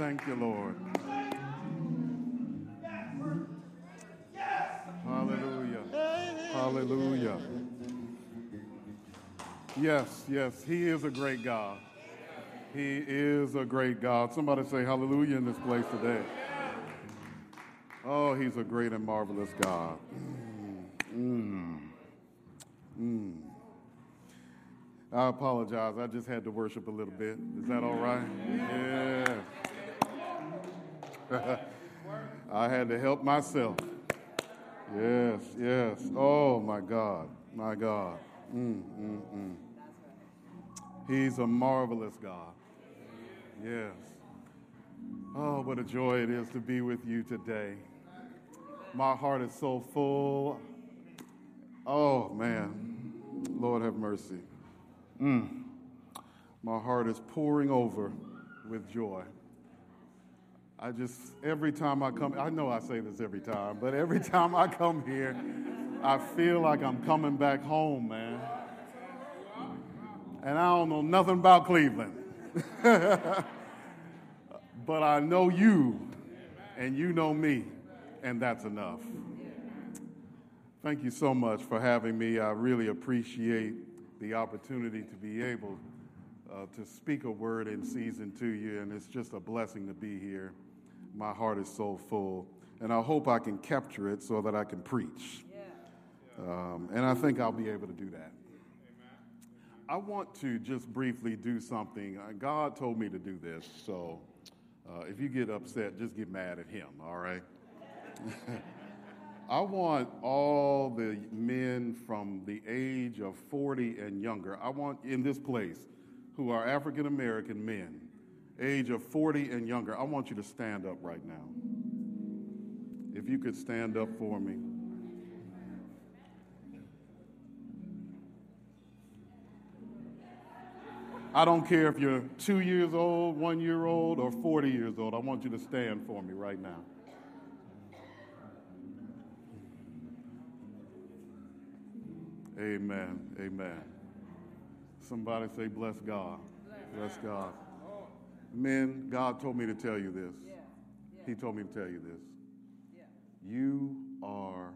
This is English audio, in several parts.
Thank you, Lord. Hallelujah. Hallelujah. Yes, yes, He is a great God. He is a great God. Somebody say hallelujah in this place today. Oh, He's a great and marvelous God. Mm. Mm. I apologize. I just had to worship a little bit. Is that all right? Yeah. I had to help myself. Yes, yes. Oh, my God. My God. Mm, mm, mm. He's a marvelous God. Yes. Oh, what a joy it is to be with you today. My heart is so full. Oh, man. Lord have mercy. Mm. My heart is pouring over with joy. I just, every time I come, I know I say this every time, but every time I come here, I feel like I'm coming back home, man. And I don't know nothing about Cleveland. but I know you, and you know me, and that's enough. Thank you so much for having me. I really appreciate the opportunity to be able uh, to speak a word in season to you, and it's just a blessing to be here. My heart is so full, and I hope I can capture it so that I can preach. Um, and I think I'll be able to do that. I want to just briefly do something. Uh, God told me to do this, so uh, if you get upset, just get mad at Him, all right? I want all the men from the age of 40 and younger, I want in this place who are African American men, age of 40 and younger, I want you to stand up right now. If you could stand up for me. I don't care if you're two years old, one year old, or 40 years old. I want you to stand for me right now. Amen. Amen. Somebody say, Bless God. Bless God. Men, God told me to tell you this. He told me to tell you this. You are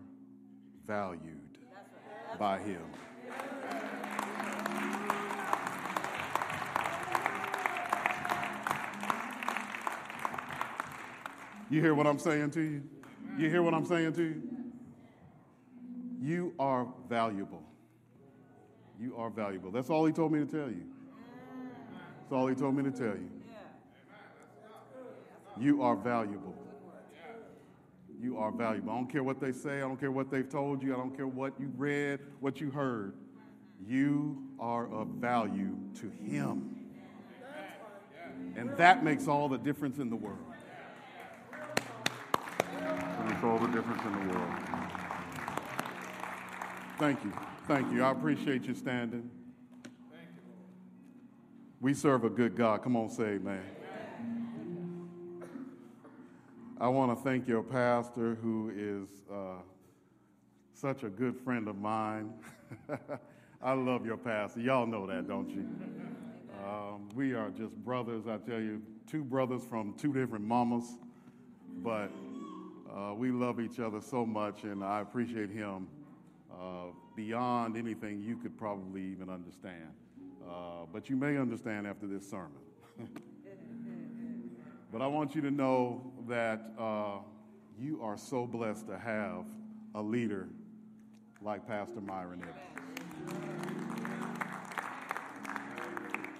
valued by Him. You hear what I'm saying to you? You hear what I'm saying to you? You are valuable. You are valuable. That's all he told me to tell you. That's all he told me to tell you. You are valuable. You are valuable. I don't care what they say. I don't care what they've told you. I don't care what you read, what you heard. You are of value to him. And that makes all the difference in the world. That makes all the difference in the world. Thank you. Thank you. I appreciate you standing. We serve a good God. Come on, say amen. I want to thank your pastor, who is uh, such a good friend of mine. I love your pastor. Y'all know that, don't you? Um, we are just brothers. I tell you, two brothers from two different mamas, but uh, we love each other so much, and I appreciate him uh, beyond anything you could probably even understand. Uh, but you may understand after this sermon. but I want you to know that uh, you are so blessed to have a leader like Pastor Myron Evans.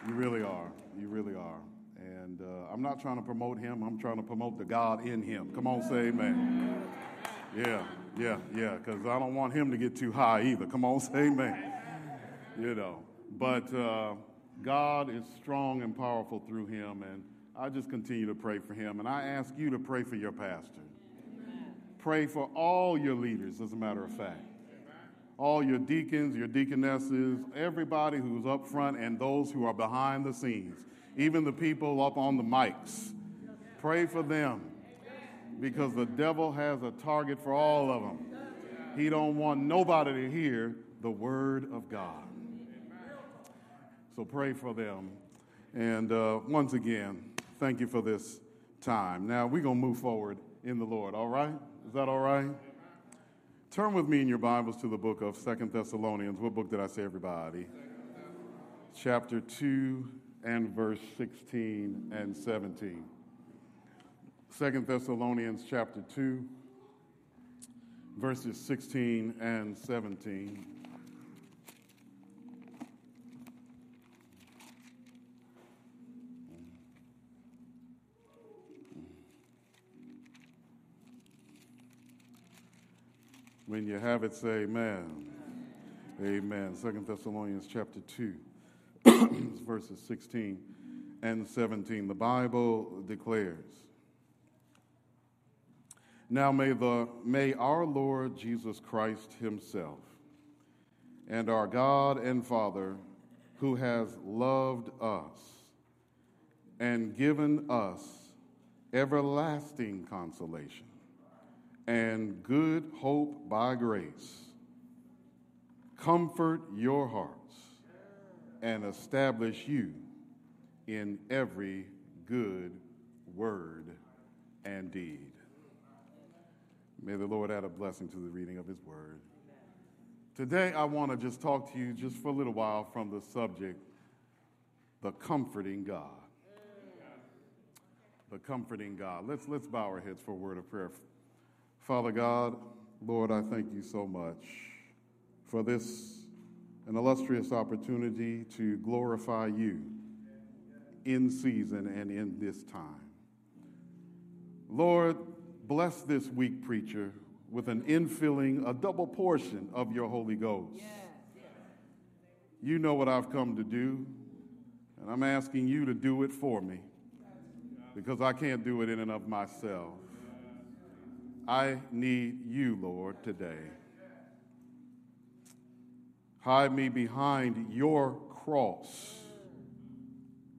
You really are. You really are. And uh, I'm not trying to promote him, I'm trying to promote the God in him. Come on, say amen. Yeah, yeah, yeah, because I don't want him to get too high either. Come on, say amen. You know, but uh, God is strong and powerful through him, and I just continue to pray for him. And I ask you to pray for your pastor. Pray for all your leaders, as a matter of fact. All your deacons, your deaconesses, everybody who's up front, and those who are behind the scenes, even the people up on the mics. Pray for them because the devil has a target for all of them. He don't want nobody to hear the word of God. So pray for them. And uh, once again, Thank you for this time. Now, we're going to move forward in the Lord, all right? Is that all right? Turn with me in your Bibles to the book of Second Thessalonians. What book did I say, everybody? Chapter 2 and verse 16 and 17. Second Thessalonians chapter 2, verses 16 and 17. When you have it, say amen. Amen. Second Thessalonians chapter 2, verses 16 and 17. The Bible declares, Now may, the, may our Lord Jesus Christ himself and our God and Father, who has loved us and given us everlasting consolation and good hope by grace. Comfort your hearts and establish you in every good word and deed. May the Lord add a blessing to the reading of his word. Today, I want to just talk to you just for a little while from the subject, the comforting God. The comforting God. Let's, let's bow our heads for a word of prayer. Father God, Lord, I thank you so much for this an illustrious opportunity to glorify you in season and in this time. Lord, bless this weak, preacher, with an infilling, a double portion of your Holy Ghost. You know what I've come to do, and I'm asking you to do it for me because I can't do it in and of myself. I need you, Lord, today. Hide me behind your cross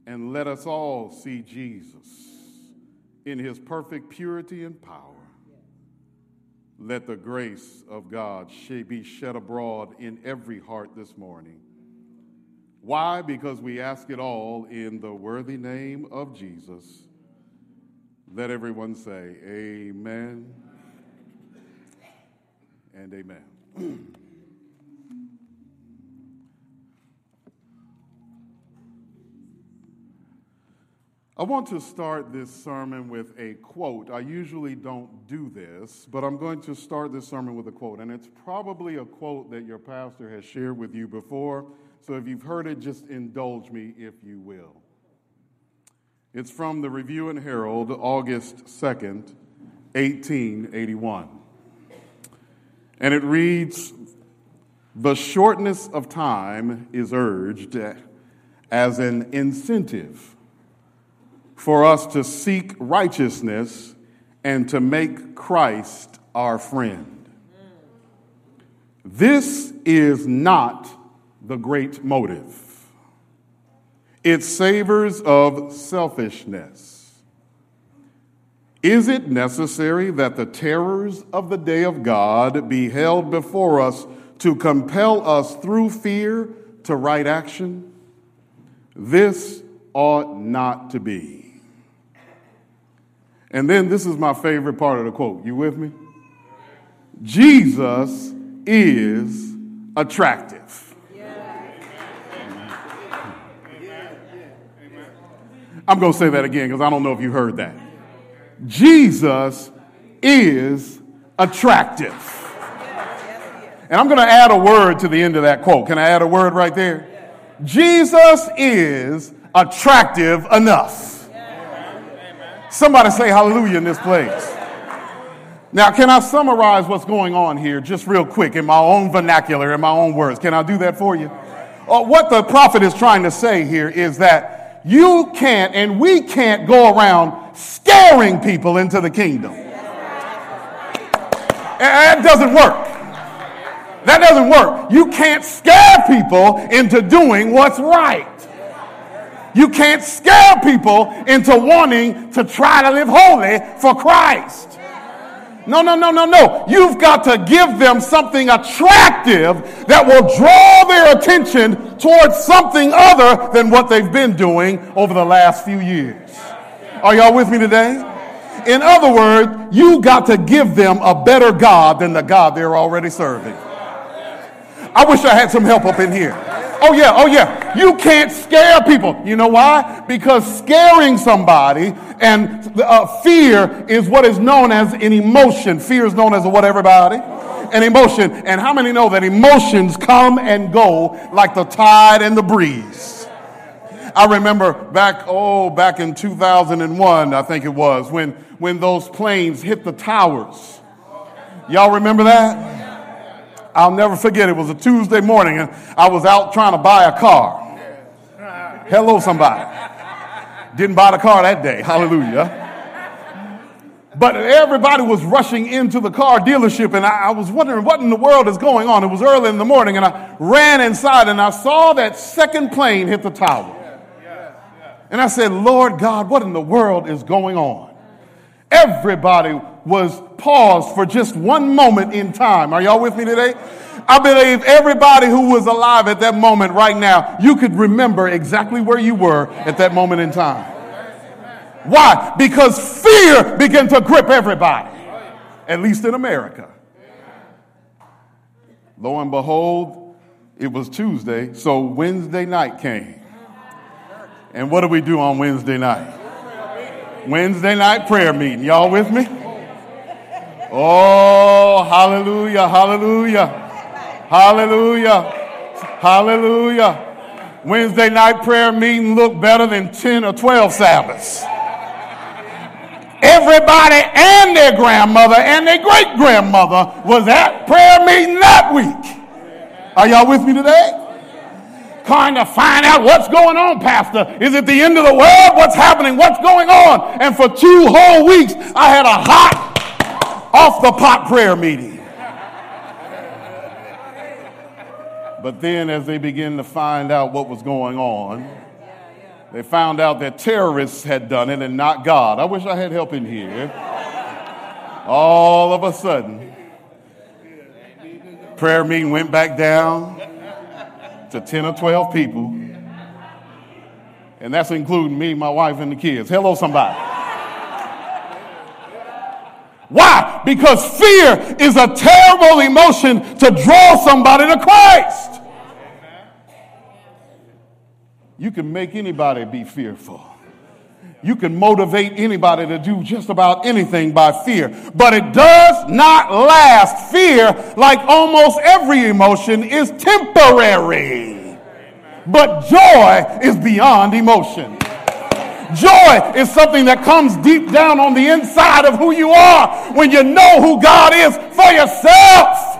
and let us all see Jesus in his perfect purity and power. Let the grace of God be shed abroad in every heart this morning. Why? Because we ask it all in the worthy name of Jesus. Let everyone say, Amen and amen. I want to start this sermon with a quote. I usually don't do this, but I'm going to start this sermon with a quote. And it's probably a quote that your pastor has shared with you before. So if you've heard it, just indulge me if you will. It's from the Review and Herald, August 2nd, 1881. And it reads The shortness of time is urged as an incentive for us to seek righteousness and to make Christ our friend. This is not the great motive. It savors of selfishness is it necessary that the terrors of the day of God be held before us to compel us through fear to right action? This ought not to be. And then this is my favorite part of the quote. You with me? Jesus is attractive. I'm going to say that again because I don't know if you heard that. Jesus is attractive. And I'm going to add a word to the end of that quote. Can I add a word right there? Jesus is attractive enough. Somebody say hallelujah in this place. Now, can I summarize what's going on here just real quick in my own vernacular, in my own words? Can I do that for you? Uh, what the prophet is trying to say here is that you can't and we can't go around scaring people into the kingdom. That doesn't work. That doesn't work. You can't scare people into doing what's right. You can't scare people into wanting to try to live holy for Christ. No, no, no, no, no. You've got to give them something attractive that will draw their attention towards something other than what they've been doing over the last few years. Are y'all with me today? In other words, you got to give them a better God than the God they're already serving. I wish I had some help up in here. Oh, yeah, oh, yeah. You can't scare people. You know why? Because scaring somebody and uh, fear is what is known as an emotion. Fear is known as a what, everybody? An emotion. And how many know that emotions come and go like the tide and the breeze? I remember back, oh, back in 2001, I think it was, when, when those planes hit the towers. Y'all remember that? I'll never forget. It was a Tuesday morning, and I was out trying to buy a car. Hello, somebody. Didn't buy the car that day. Hallelujah. But everybody was rushing into the car dealership, and I, I, was wondering what in the world is going on. It was early in the morning, and I ran inside and I saw that second plane hit the tower. And I said, Lord God, what in the world is going on? Everybody was paused for just one moment in time. Are y'all with me today? I believe everybody who was alive at that moment right now, you could remember exactly where you were at that moment in time. Why? Because fear began to grip everybody, at least in America. Lo and behold, it was Tuesday, so Wednesday night came. And what do we do on Wednesday night? Wednesday night prayer meeting. Y'all with me? Oh, hallelujah, hallelujah, hallelujah, hallelujah. Wednesday night prayer meeting looked better than 10 or 12 Sabbaths. Everybody and their grandmother and their great grandmother was at prayer meeting that week. Are y'all with me today? Trying to find out what's going on, Pastor. Is it the end of the world? What's happening? What's going on? And for two whole weeks, I had a hot, off the pot prayer meeting. But then, as they began to find out what was going on, they found out that terrorists had done it and not God. I wish I had help in here. All of a sudden, prayer meeting went back down to 10 or 12 people. And that's including me, my wife, and the kids. Hello, somebody. Why? Because fear is a terrible emotion to draw somebody to Christ. You can make anybody be fearful. You can motivate anybody to do just about anything by fear, but it does not last. Fear, like almost every emotion, is temporary. But joy is beyond emotion. Joy is something that comes deep down on the inside of who you are when you know who God is for yourself.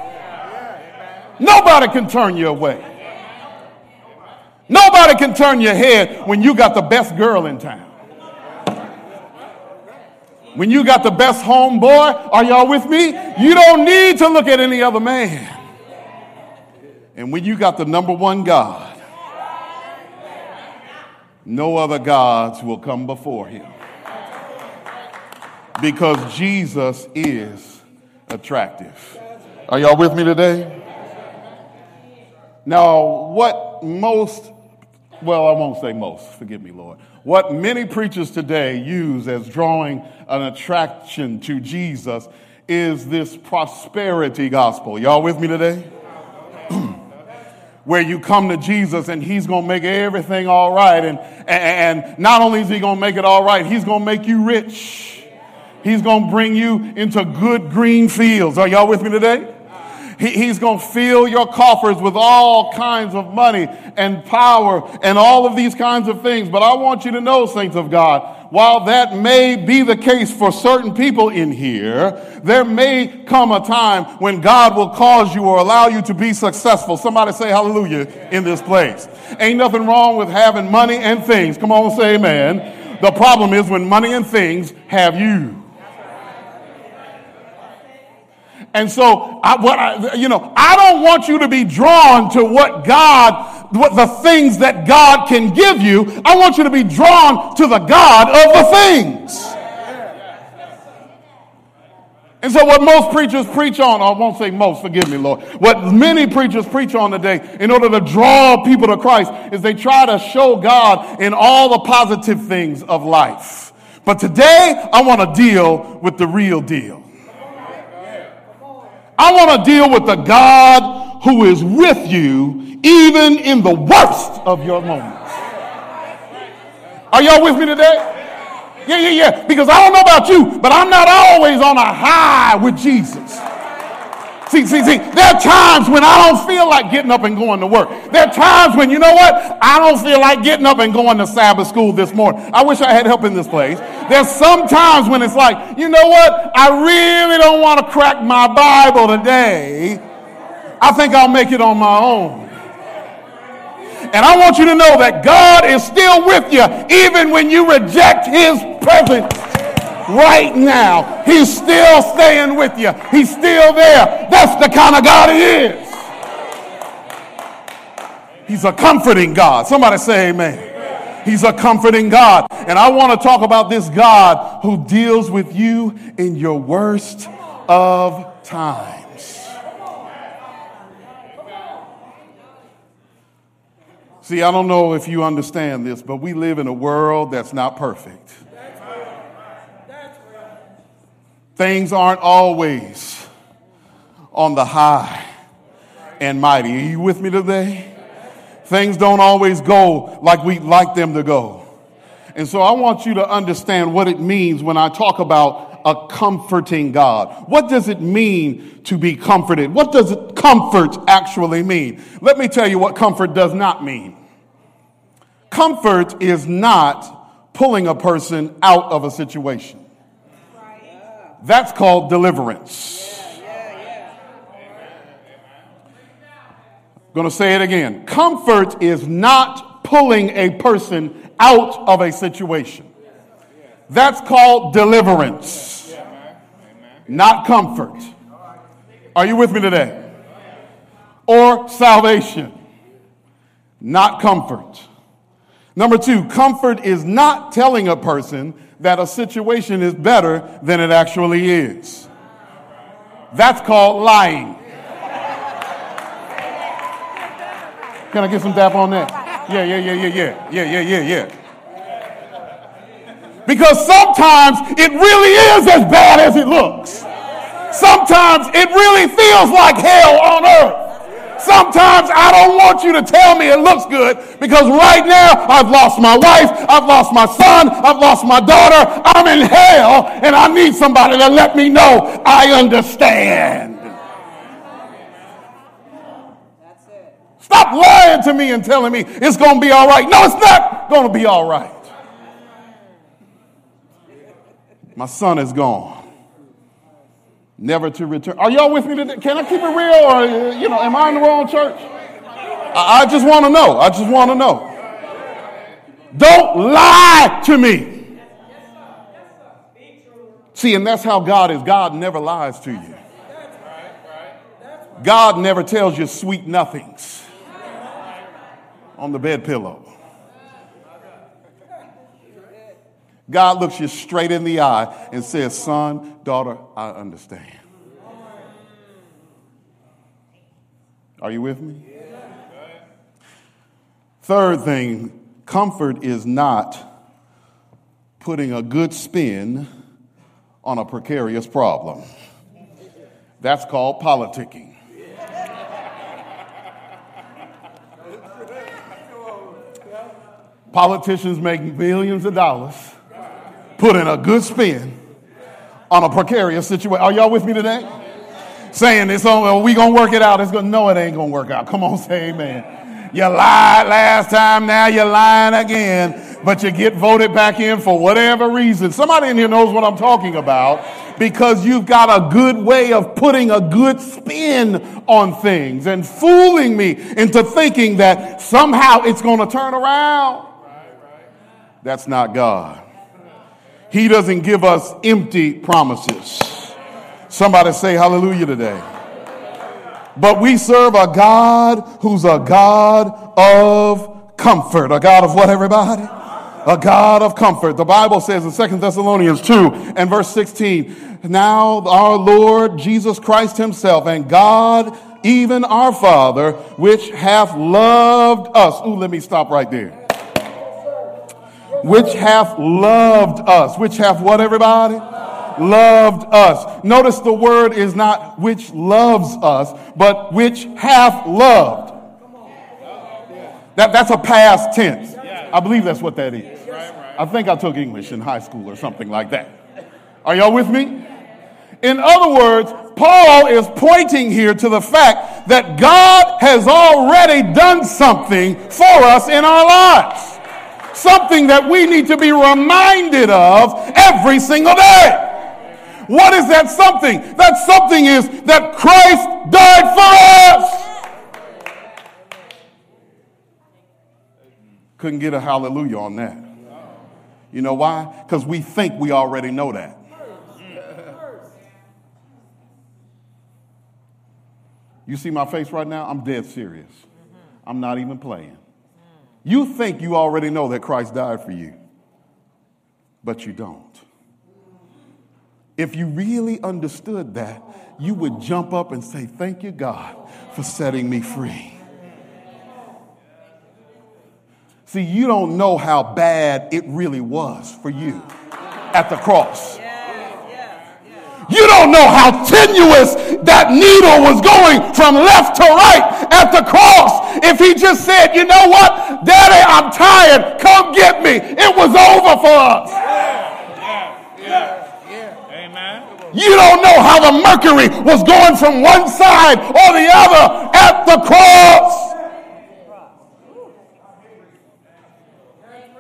Nobody can turn you away. Nobody can turn your head when you got the best girl in town. When you got the best home boy, are y'all with me? You don't need to look at any other man. And when you got the number one God, no other gods will come before him. Because Jesus is attractive. Are y'all with me today? Now, what most, well, I won't say most, forgive me, Lord. What many preachers today use as drawing an attraction to Jesus is this prosperity gospel. Y'all with me today? Where you come to Jesus and he's going to make everything all right. And, and not only is he going to make it all right, he's going to make you rich. He's going to bring you into good green fields. Are y'all with me today? He, he's going to fill your coffers with all kinds of money and power and all of these kinds of things. But I want you to know, saints of God, while that may be the case for certain people in here, there may come a time when God will cause you or allow you to be successful. Somebody say hallelujah in this place. Ain't nothing wrong with having money and things. Come on, say amen. The problem is when money and things have you. And so, I, what I, you know, I don't want you to be drawn to what God, what the things that God can give you. I want you to be drawn to the God of the things. And so, what most preachers preach on, I won't say most, forgive me, Lord, what many preachers preach on today in order to draw people to Christ is they try to show God in all the positive things of life. But today, I want to deal with the real deal. I want to deal with the God who is with you even in the worst of your moments. Are y'all with me today? Yeah, yeah, yeah. Because I don't know about you, but I'm not always on a high with Jesus. See, see, see, there are times when I don't feel like getting up and going to work. There are times when, you know what? I don't feel like getting up and going to Sabbath school this morning. I wish I had help in this place. There's some times when it's like, you know what? I really don't want to crack my Bible today. I think I'll make it on my own. And I want you to know that God is still with you even when you reject his presence right now. He's still staying with you. He's still there. That's the kind of God he is. He's a comforting God. Somebody say amen. He's a comforting God. And I want to talk about this God who deals with you in your worst of times. See, I don't know if you understand this, but we live in a world that's not perfect. Things aren't always on the high and mighty. Are you with me today? Things don't always go like we'd like them to go. And so I want you to understand what it means when I talk about a comforting God. What does it mean to be comforted? What does comfort actually mean? Let me tell you what comfort does not mean. Comfort is not pulling a person out of a situation. That's called deliverance. I'm going to say it again. Comfort is not pulling a person out of a situation. That's called deliverance, not comfort. Are you with me today? Or salvation, not comfort. Number two, comfort is not telling a person that a situation is better than it actually is. That's called lying. Can I get some dap on that? Yeah, yeah, yeah, yeah, yeah, yeah, yeah, yeah, yeah. Because sometimes it really is as bad as it looks. Sometimes it really feels like hell on earth. Sometimes I don't want you to tell me it looks good because right now I've lost my wife, I've lost my son, I've lost my daughter. I'm in hell and I need somebody to let me know I understand. Stop lying to me and telling me it's going to be all right. No, it's not going to be all right. My son is gone never to return. Are y'all with me today? Can I keep it real or, you know, am I in the wrong church? I, I just want to know. I just want to know. Don't lie to me. See, and that's how God is. God never lies to you. God never tells you sweet nothings on the bed pillow. God looks you straight in the eye and says, Son, daughter, I understand. Are you with me? Third thing, comfort is not putting a good spin on a precarious problem. That's called politicking. Politicians make millions of dollars putting a good spin on a precarious situation. Are y'all with me today? Saying this, oh, we gonna work it out. It's gonna no, it ain't gonna work out. Come on, say amen. You lied last time, now you're lying again, but you get voted back in for whatever reason. Somebody in here knows what I'm talking about because you've got a good way of putting a good spin on things and fooling me into thinking that somehow it's gonna turn around. That's not God. He doesn't give us empty promises. Somebody say hallelujah today. But we serve a God who's a God of comfort. A God of what, everybody? A God of comfort. The Bible says in Second Thessalonians 2 and verse 16, now our Lord Jesus Christ himself and God, even our Father, which hath loved us. Ooh, let me stop right there which hath loved us. Which hath what, everybody? Loved us. Notice the word is not which loves us, but which hath loved. That, that's a past tense. I believe that's what that is. I think I took English in high school or something like that. Are y'all with me? In other words, Paul is pointing here to the fact that God has already done something for us in our lives. Something that we need to be reminded of every single day. What is that something? That something is that Christ died for us. Couldn't get a hallelujah on that. You know why? Because we think we already know that. You see my face right now? I'm dead serious. I'm not even playing. You think you already know that Christ died for you, but you don't. If you really understood that, you would jump up and say, Thank you, God, for setting me free. See, you don't know how bad it really was for you at the cross. You don't know how tenuous that needle was going from left to right at the cross. If he just said, you know what, Daddy, I'm tired, come get me, it was over for us. Yeah, yeah, yeah, Amen. You don't know how the mercury was going from one side or the other at the cross.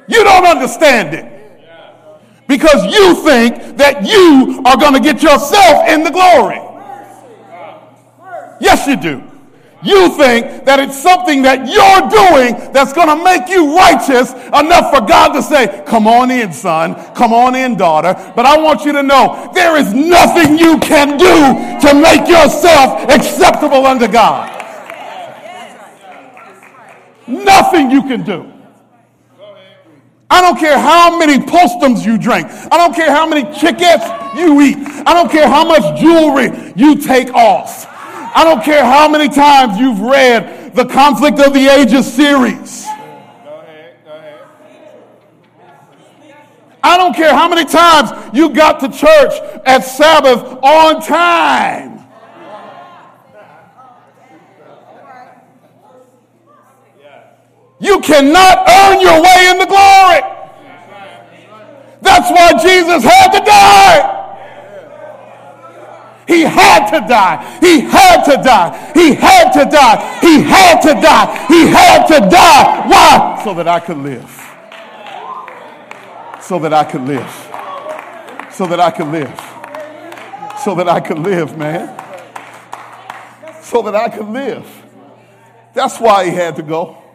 You don't understand it because you think that you are going to get yourself in the glory. Yes, you do. You think that it's something that you're doing that's going to make you righteous enough for God to say, Come on in, son. Come on in, daughter. But I want you to know there is nothing you can do to make yourself acceptable unto God. Nothing you can do. I don't care how many postums you drink. I don't care how many chickens you eat. I don't care how much jewelry you take off. I don't care how many times you've read the Conflict of the Ages series. Go ahead. I don't care how many times you got to church at Sabbath on time. You cannot earn your way in the glory. That's why Jesus had to die. He had to die. He had to die. He had to die. He had to die. He had to die. Why? So that I could live. So that I could live. So that I could live. So that I could live, man. So that I could live. That's why he had to go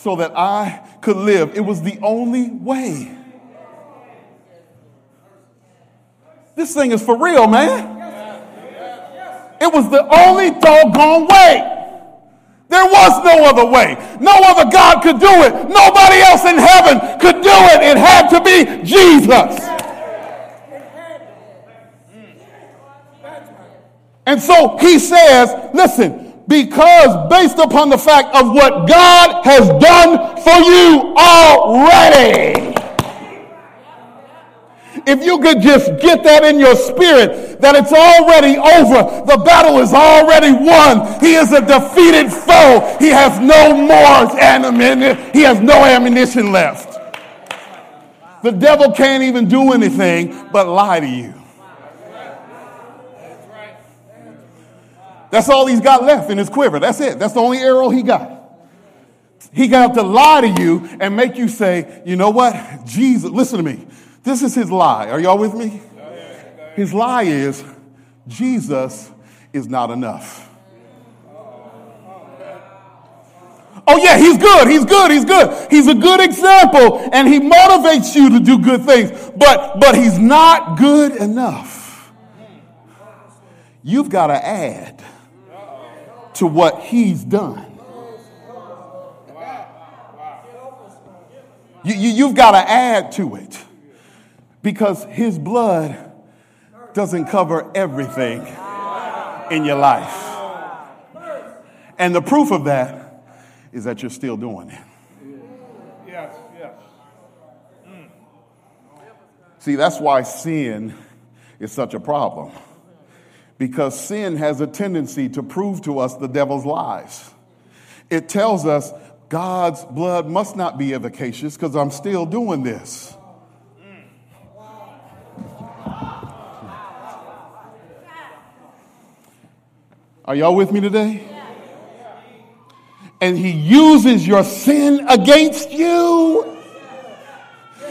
so that I could live. It was the only way. This thing is for real, man. It was the only doggone way. There was no other way. No other God could do it. Nobody else in heaven could do it. It had to be Jesus. And so he says, listen, because based upon the fact of what God has done for you already. If you could just get that in your spirit, that it's already over. The battle is already won. He is a defeated foe. He has no more ammunition. He has no ammunition left. The devil can't even do anything but lie to you. That's all he's got left in his quiver. That's it. That's the only arrow he got. He got to lie to you and make you say, you know what? Jesus, listen to me. This is his lie. Are y'all with me? His lie is Jesus is not enough. Oh, yeah, he's good. He's good. He's good. He's a good example and he motivates you to do good things, but, but he's not good enough. You've got to add to what he's done. You, you, have got to add to it because his blood doesn't cover everything in your life. And the proof of that is that you're still doing it. Yes, yes. Mm. See, that's why sin is such a problem. Because sin has a tendency to prove to us the devil's lies. It tells us God's blood must not be efficacious because I'm still doing this. Are y'all with me today? And he uses your sin against you.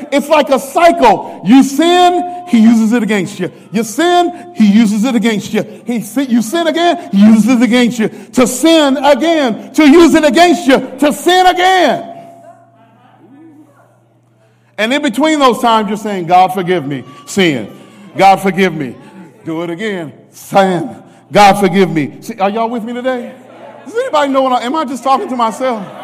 It's like a cycle. You sin, he uses it against you. You sin, he uses it against you. He, you sin again, he uses it against you. To sin again, to use it against you, to sin again. And in between those times, you're saying, God, forgive me, sin. God, forgive me. Do it again, sin. God, forgive me. See, are y'all with me today? Does anybody know what I, am I just talking to myself?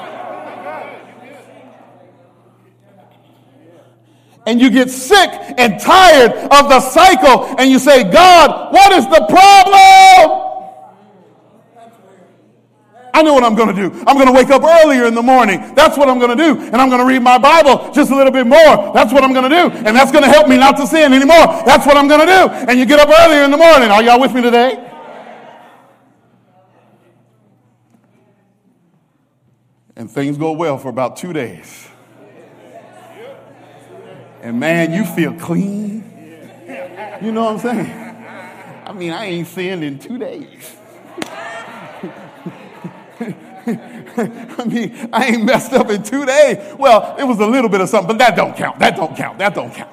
and you get sick and tired of the cycle and you say, God, what is the problem? I know what I'm going to do. I'm going to wake up earlier in the morning. That's what I'm going to do. And I'm going to read my Bible just a little bit more. That's what I'm going to do. And that's going to help me not to sin anymore. That's what I'm going to do. And you get up earlier in the morning. Are y'all with me today? And things go well for about two days. And man, you feel clean. You know what I'm saying? I mean, I ain't sinned in two days. I mean, I ain't messed up in two days. Well, it was a little bit of something, but that don't count. That don't count. That don't count.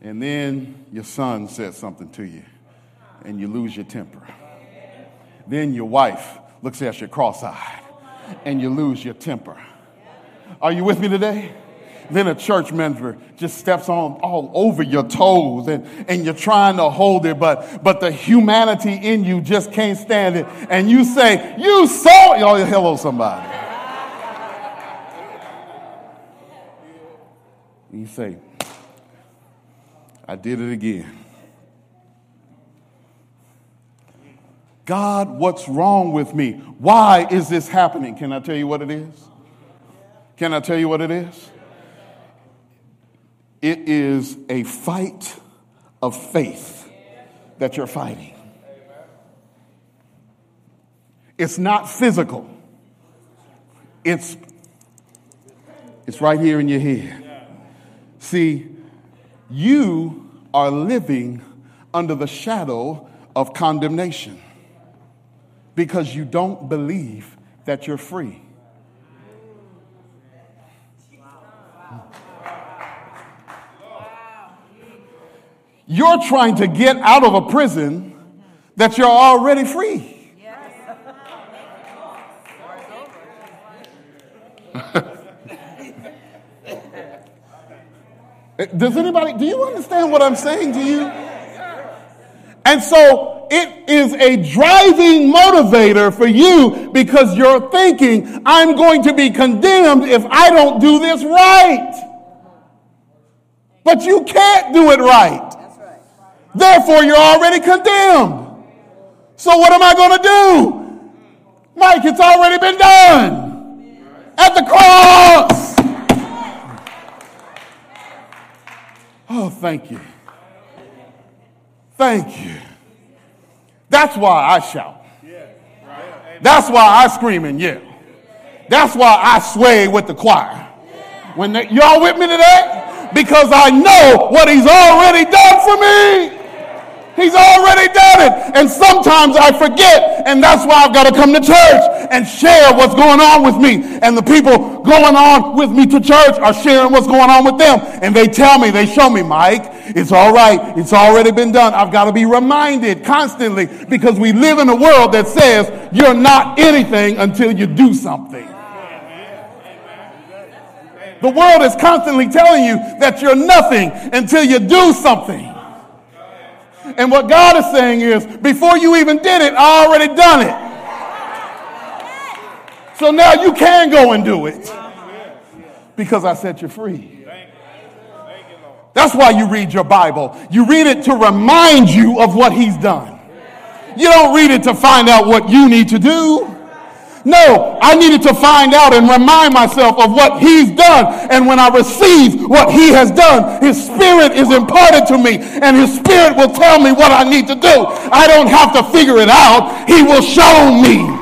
And then your son says something to you, and you lose your temper. Then your wife looks at you cross eyed and you lose your temper. Are you with me today? Then a church member just steps on all over your toes and, and you're trying to hold it, but, but the humanity in you just can't stand it. And you say, You saw it. Oh, hello, somebody. And you say, I did it again. God, what's wrong with me? Why is this happening? Can I tell you what it is? Can I tell you what it is? It is a fight of faith that you're fighting. It's not physical. It's it's right here in your head. See, you are living under the shadow of condemnation because you don't believe that you're free. You're trying to get out of a prison that you're already free. Does anybody, do you understand what I'm saying to you? And so it is a driving motivator for you because you're thinking, I'm going to be condemned if I don't do this right. But you can't do it right. Therefore, you're already condemned. So, what am I going to do? Mike, it's already been done at the cross. Oh, thank you. Thank you. That's why I shout. That's why I scream and yell. That's why I sway with the choir. When they, y'all with me today? Because I know what he's already done for me. He's already done it. And sometimes I forget, and that's why I've got to come to church and share what's going on with me. And the people going on with me to church are sharing what's going on with them. And they tell me, they show me, Mike, it's all right. It's already been done. I've got to be reminded constantly because we live in a world that says you're not anything until you do something. The world is constantly telling you that you're nothing until you do something. And what God is saying is, before you even did it, I already done it. So now you can go and do it because I set you free. That's why you read your Bible. You read it to remind you of what He's done. You don't read it to find out what you need to do. No, I needed to find out and remind myself of what he's done. And when I receive what he has done, his spirit is imparted to me and his spirit will tell me what I need to do. I don't have to figure it out. He will show me.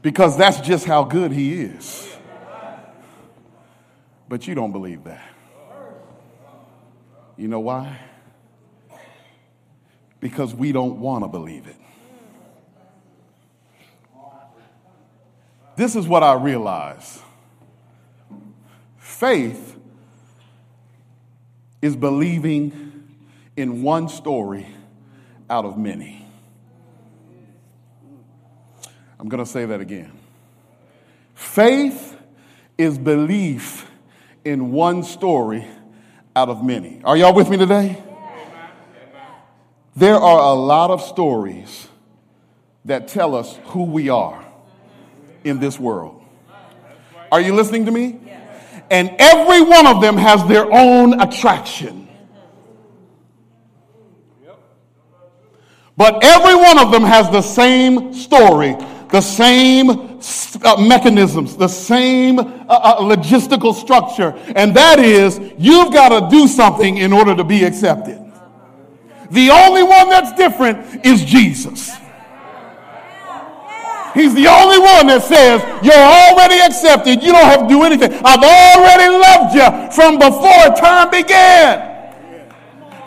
Because that's just how good he is. But you don't believe that. You know why? Because we don't want to believe it. This is what I realize faith is believing in one story out of many. I'm going to say that again. Faith is belief in one story out of many. Are y'all with me today? There are a lot of stories that tell us who we are in this world. Are you listening to me? And every one of them has their own attraction. But every one of them has the same story the same uh, mechanisms, the same uh, uh, logistical structure, and that is you've got to do something in order to be accepted. The only one that's different is Jesus. He's the only one that says, You're already accepted. You don't have to do anything. I've already loved you from before time began.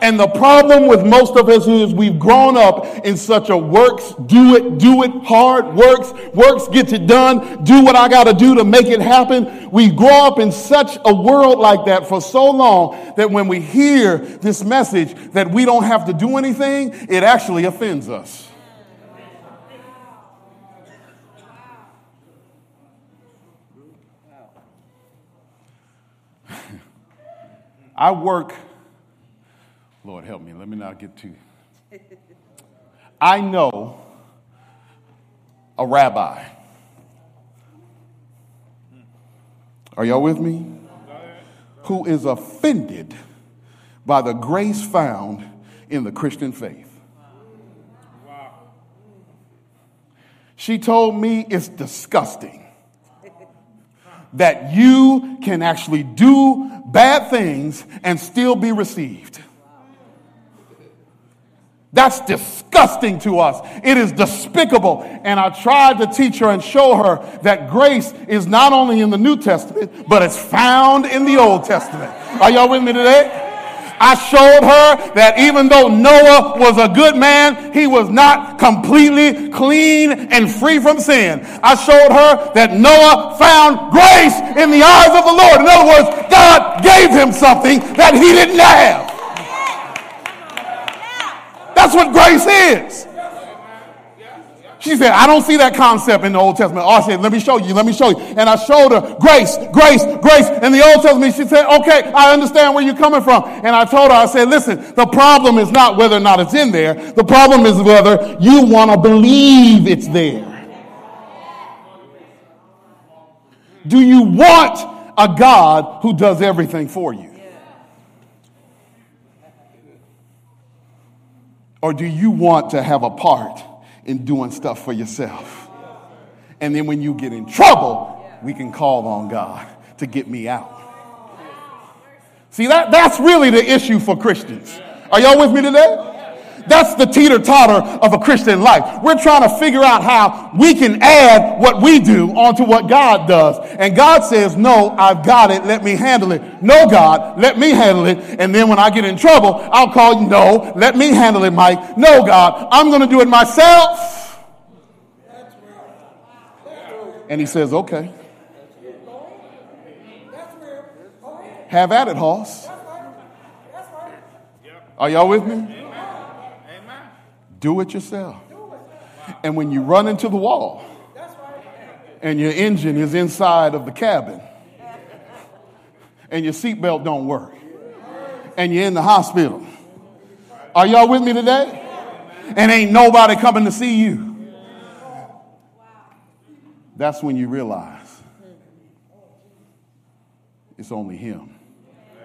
And the problem with most of us is we've grown up in such a works, do it, do it, hard, works, works gets it done, do what I got to do to make it happen. We grow up in such a world like that for so long that when we hear this message that we don't have to do anything, it actually offends us. I work Lord, help me. Let me not get too. I know a rabbi. Are y'all with me? Who is offended by the grace found in the Christian faith. She told me it's disgusting that you can actually do bad things and still be received. That's disgusting to us. It is despicable. And I tried to teach her and show her that grace is not only in the New Testament, but it's found in the Old Testament. Are y'all with me today? I showed her that even though Noah was a good man, he was not completely clean and free from sin. I showed her that Noah found grace in the eyes of the Lord. In other words, God gave him something that he didn't have. That's what grace is. She said, I don't see that concept in the Old Testament. Oh, I said, let me show you, let me show you. And I showed her grace, grace, grace. In the Old Testament, she said, okay, I understand where you're coming from. And I told her, I said, listen, the problem is not whether or not it's in there. The problem is whether you want to believe it's there. Do you want a God who does everything for you? Or do you want to have a part in doing stuff for yourself? And then when you get in trouble, we can call on God to get me out. See, that, that's really the issue for Christians. Are y'all with me today? That's the teeter totter of a Christian life. We're trying to figure out how we can add what we do onto what God does. And God says, No, I've got it. Let me handle it. No, God, let me handle it. And then when I get in trouble, I'll call you, No, let me handle it, Mike. No, God, I'm going to do it myself. And he says, Okay. Have at it, Hoss. Are y'all with me? Do it yourself. And when you run into the wall and your engine is inside of the cabin and your seatbelt don't work and you're in the hospital, are y'all with me today? And ain't nobody coming to see you. That's when you realize it's only Him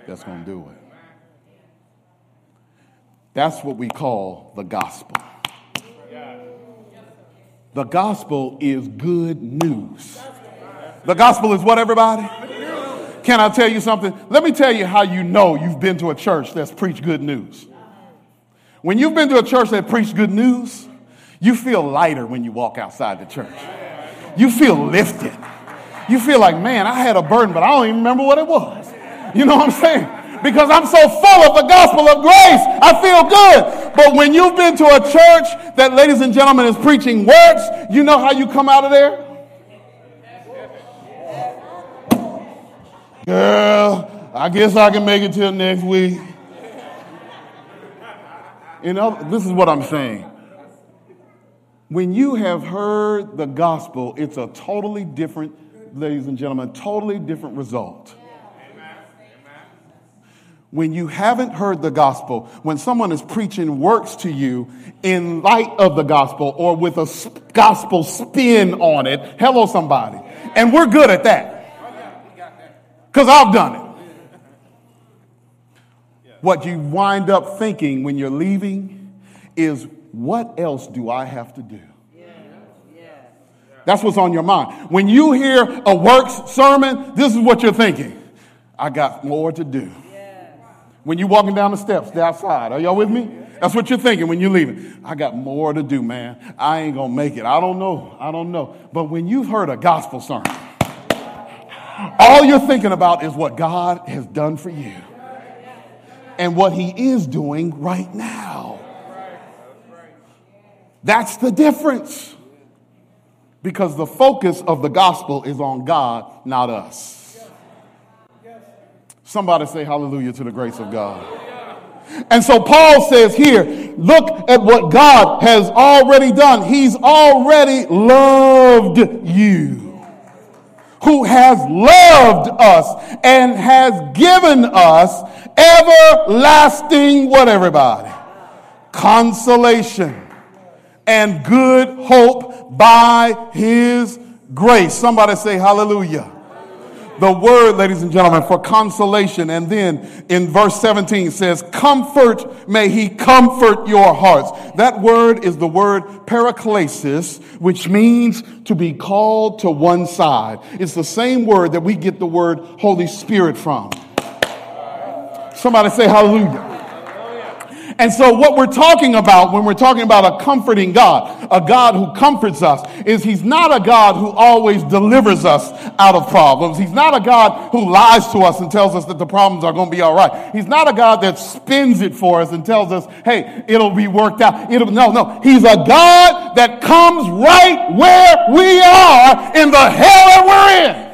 that's going to do it. That's what we call the gospel. The gospel is good news. The gospel is what, everybody? Can I tell you something? Let me tell you how you know you've been to a church that's preached good news. When you've been to a church that preached good news, you feel lighter when you walk outside the church. You feel lifted. You feel like, man, I had a burden, but I don't even remember what it was. You know what I'm saying? Because I'm so full of the gospel of grace, I feel good. But when you've been to a church that, ladies and gentlemen, is preaching works, you know how you come out of there? Girl, I guess I can make it till next week. You know, this is what I'm saying. When you have heard the gospel, it's a totally different, ladies and gentlemen, totally different result. When you haven't heard the gospel, when someone is preaching works to you in light of the gospel or with a gospel spin on it, hello, somebody. And we're good at that. Because I've done it. What you wind up thinking when you're leaving is what else do I have to do? That's what's on your mind. When you hear a works sermon, this is what you're thinking. I got more to do. When you're walking down the steps, the outside, are y'all with me? That's what you're thinking when you're leaving. I got more to do, man. I ain't gonna make it. I don't know. I don't know. But when you've heard a gospel sermon, all you're thinking about is what God has done for you and what He is doing right now. That's the difference. Because the focus of the gospel is on God, not us. Somebody say hallelujah to the grace of God. And so Paul says here, look at what God has already done. He's already loved you. Who has loved us and has given us everlasting, what everybody? Consolation and good hope by his grace. Somebody say hallelujah. The word, ladies and gentlemen, for consolation. And then in verse 17 says, Comfort, may he comfort your hearts. That word is the word paraklesis, which means to be called to one side. It's the same word that we get the word Holy Spirit from. Somebody say hallelujah. And so, what we're talking about when we're talking about a comforting God, a God who comforts us, is He's not a God who always delivers us out of problems. He's not a God who lies to us and tells us that the problems are going to be all right. He's not a God that spins it for us and tells us, hey, it'll be worked out. It'll, no, no. He's a God that comes right where we are in the hell that we're in.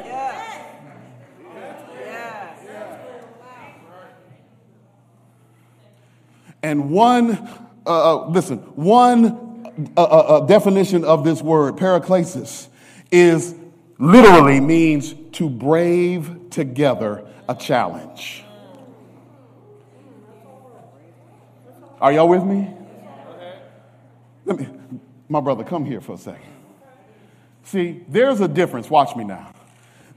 And one, uh, uh, listen, one uh, uh, uh, definition of this word, paraklesis, is literally means to brave together a challenge. Are y'all with me? Let me, my brother, come here for a second. See, there's a difference. Watch me now.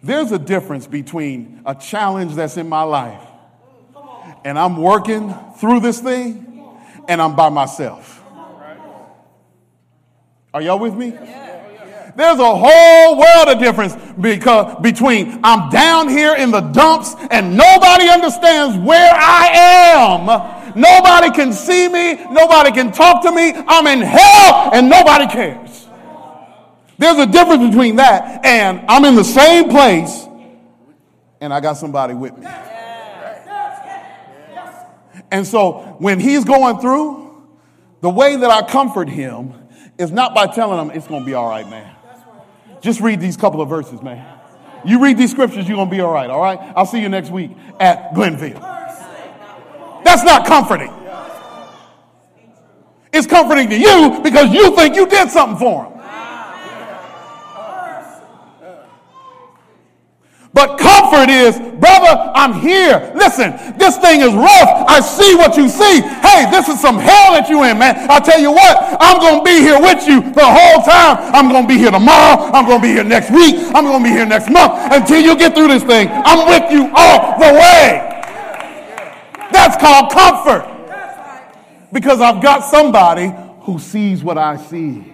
There's a difference between a challenge that's in my life and I'm working through this thing and I'm by myself. Are y'all with me? There's a whole world of difference because between I'm down here in the dumps and nobody understands where I am. Nobody can see me. Nobody can talk to me. I'm in hell and nobody cares. There's a difference between that and I'm in the same place and I got somebody with me. And so when he's going through, the way that I comfort him is not by telling him it's going to be all right, man. Just read these couple of verses, man. You read these scriptures, you're going to be all right, all right? I'll see you next week at Glenville. That's not comforting. It's comforting to you because you think you did something for him. But comfort is, brother, I'm here. Listen, this thing is rough. I see what you see. Hey, this is some hell that you in, man. I tell you what, I'm going to be here with you the whole time. I'm going to be here tomorrow. I'm going to be here next week. I'm going to be here next month until you get through this thing. I'm with you all the way. That's called comfort. Because I've got somebody who sees what I see,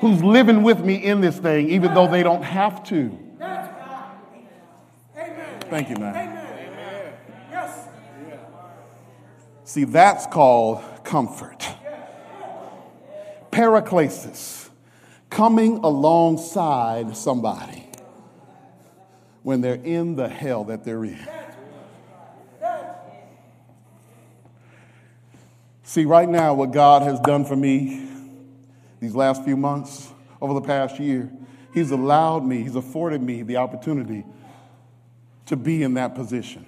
who's living with me in this thing, even though they don't have to. Thank you, man. Yes. See, that's called comfort. Paraklesis, coming alongside somebody when they're in the hell that they're in. See, right now, what God has done for me these last few months, over the past year, He's allowed me, He's afforded me the opportunity to be in that position.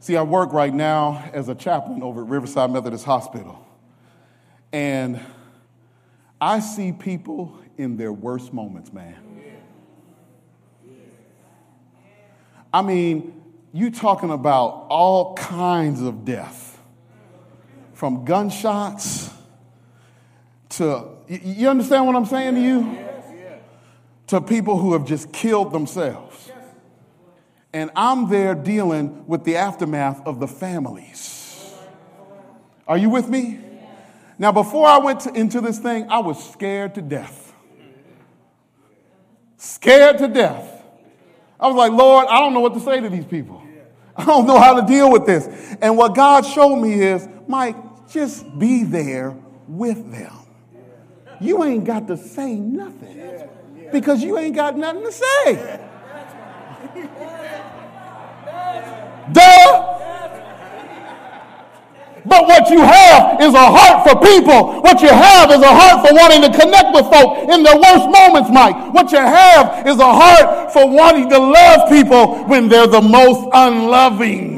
See, I work right now as a chaplain over at Riverside Methodist Hospital. And I see people in their worst moments, man. I mean, you talking about all kinds of death from gunshots to, you understand what I'm saying to you? To people who have just killed themselves. And I'm there dealing with the aftermath of the families. Are you with me? Now, before I went to, into this thing, I was scared to death. Scared to death. I was like, Lord, I don't know what to say to these people. I don't know how to deal with this. And what God showed me is, Mike, just be there with them. You ain't got to say nothing because you ain't got nothing to say. Duh! But what you have is a heart for people. What you have is a heart for wanting to connect with folk in their worst moments, Mike. What you have is a heart for wanting to love people when they're the most unloving.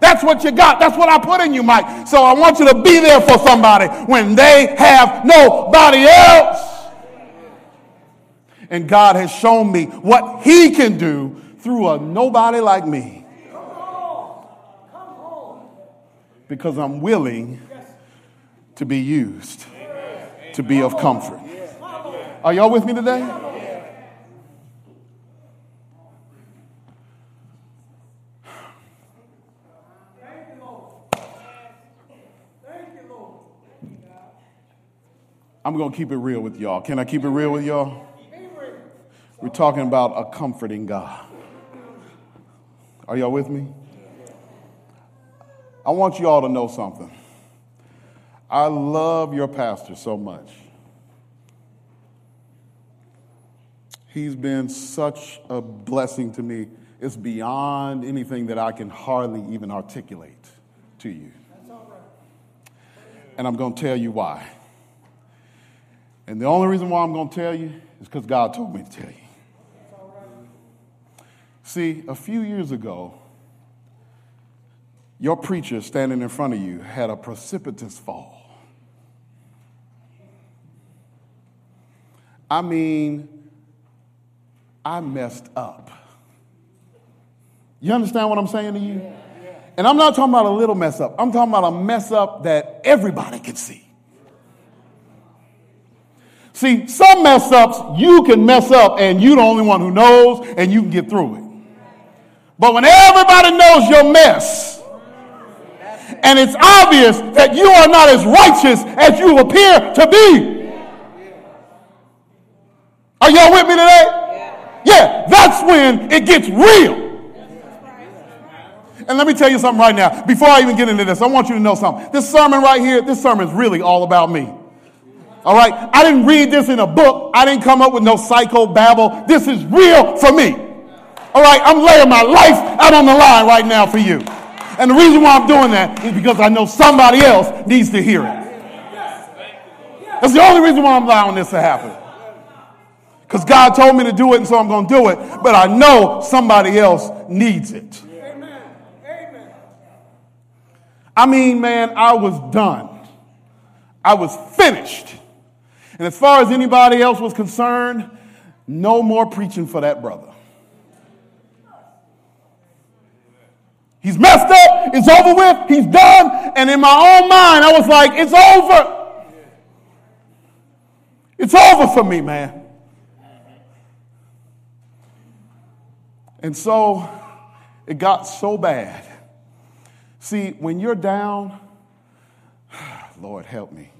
That's what you got. That's what I put in you, Mike. So I want you to be there for somebody when they have nobody else. And God has shown me what He can do through a nobody like me. Because I'm willing to be used to be of comfort. Are y'all with me today? I'm going to keep it real with y'all. Can I keep it real with y'all? We're talking about a comforting God. Are y'all with me? I want you all to know something. I love your pastor so much. He's been such a blessing to me. It's beyond anything that I can hardly even articulate to you. And I'm going to tell you why. And the only reason why I'm going to tell you is because God told me to tell you. See, a few years ago, your preacher standing in front of you had a precipitous fall. I mean, I messed up. You understand what I'm saying to you? And I'm not talking about a little mess up, I'm talking about a mess up that everybody can see. See, some mess ups you can mess up and you're the only one who knows and you can get through it. But when everybody knows your mess, and it's obvious that you are not as righteous as you appear to be. Are y'all with me today? Yeah, that's when it gets real. And let me tell you something right now. Before I even get into this, I want you to know something. This sermon right here, this sermon is really all about me. All right? I didn't read this in a book. I didn't come up with no psycho babble. This is real for me. All right? I'm laying my life out on the line right now for you. And the reason why I'm doing that is because I know somebody else needs to hear it. That's the only reason why I'm allowing this to happen. Because God told me to do it, and so I'm going to do it. But I know somebody else needs it. I mean, man, I was done. I was finished. And as far as anybody else was concerned, no more preaching for that brother. He's messed up. It's over with. He's done. And in my own mind, I was like, it's over. It's over for me, man. And so it got so bad. See, when you're down, Lord help me.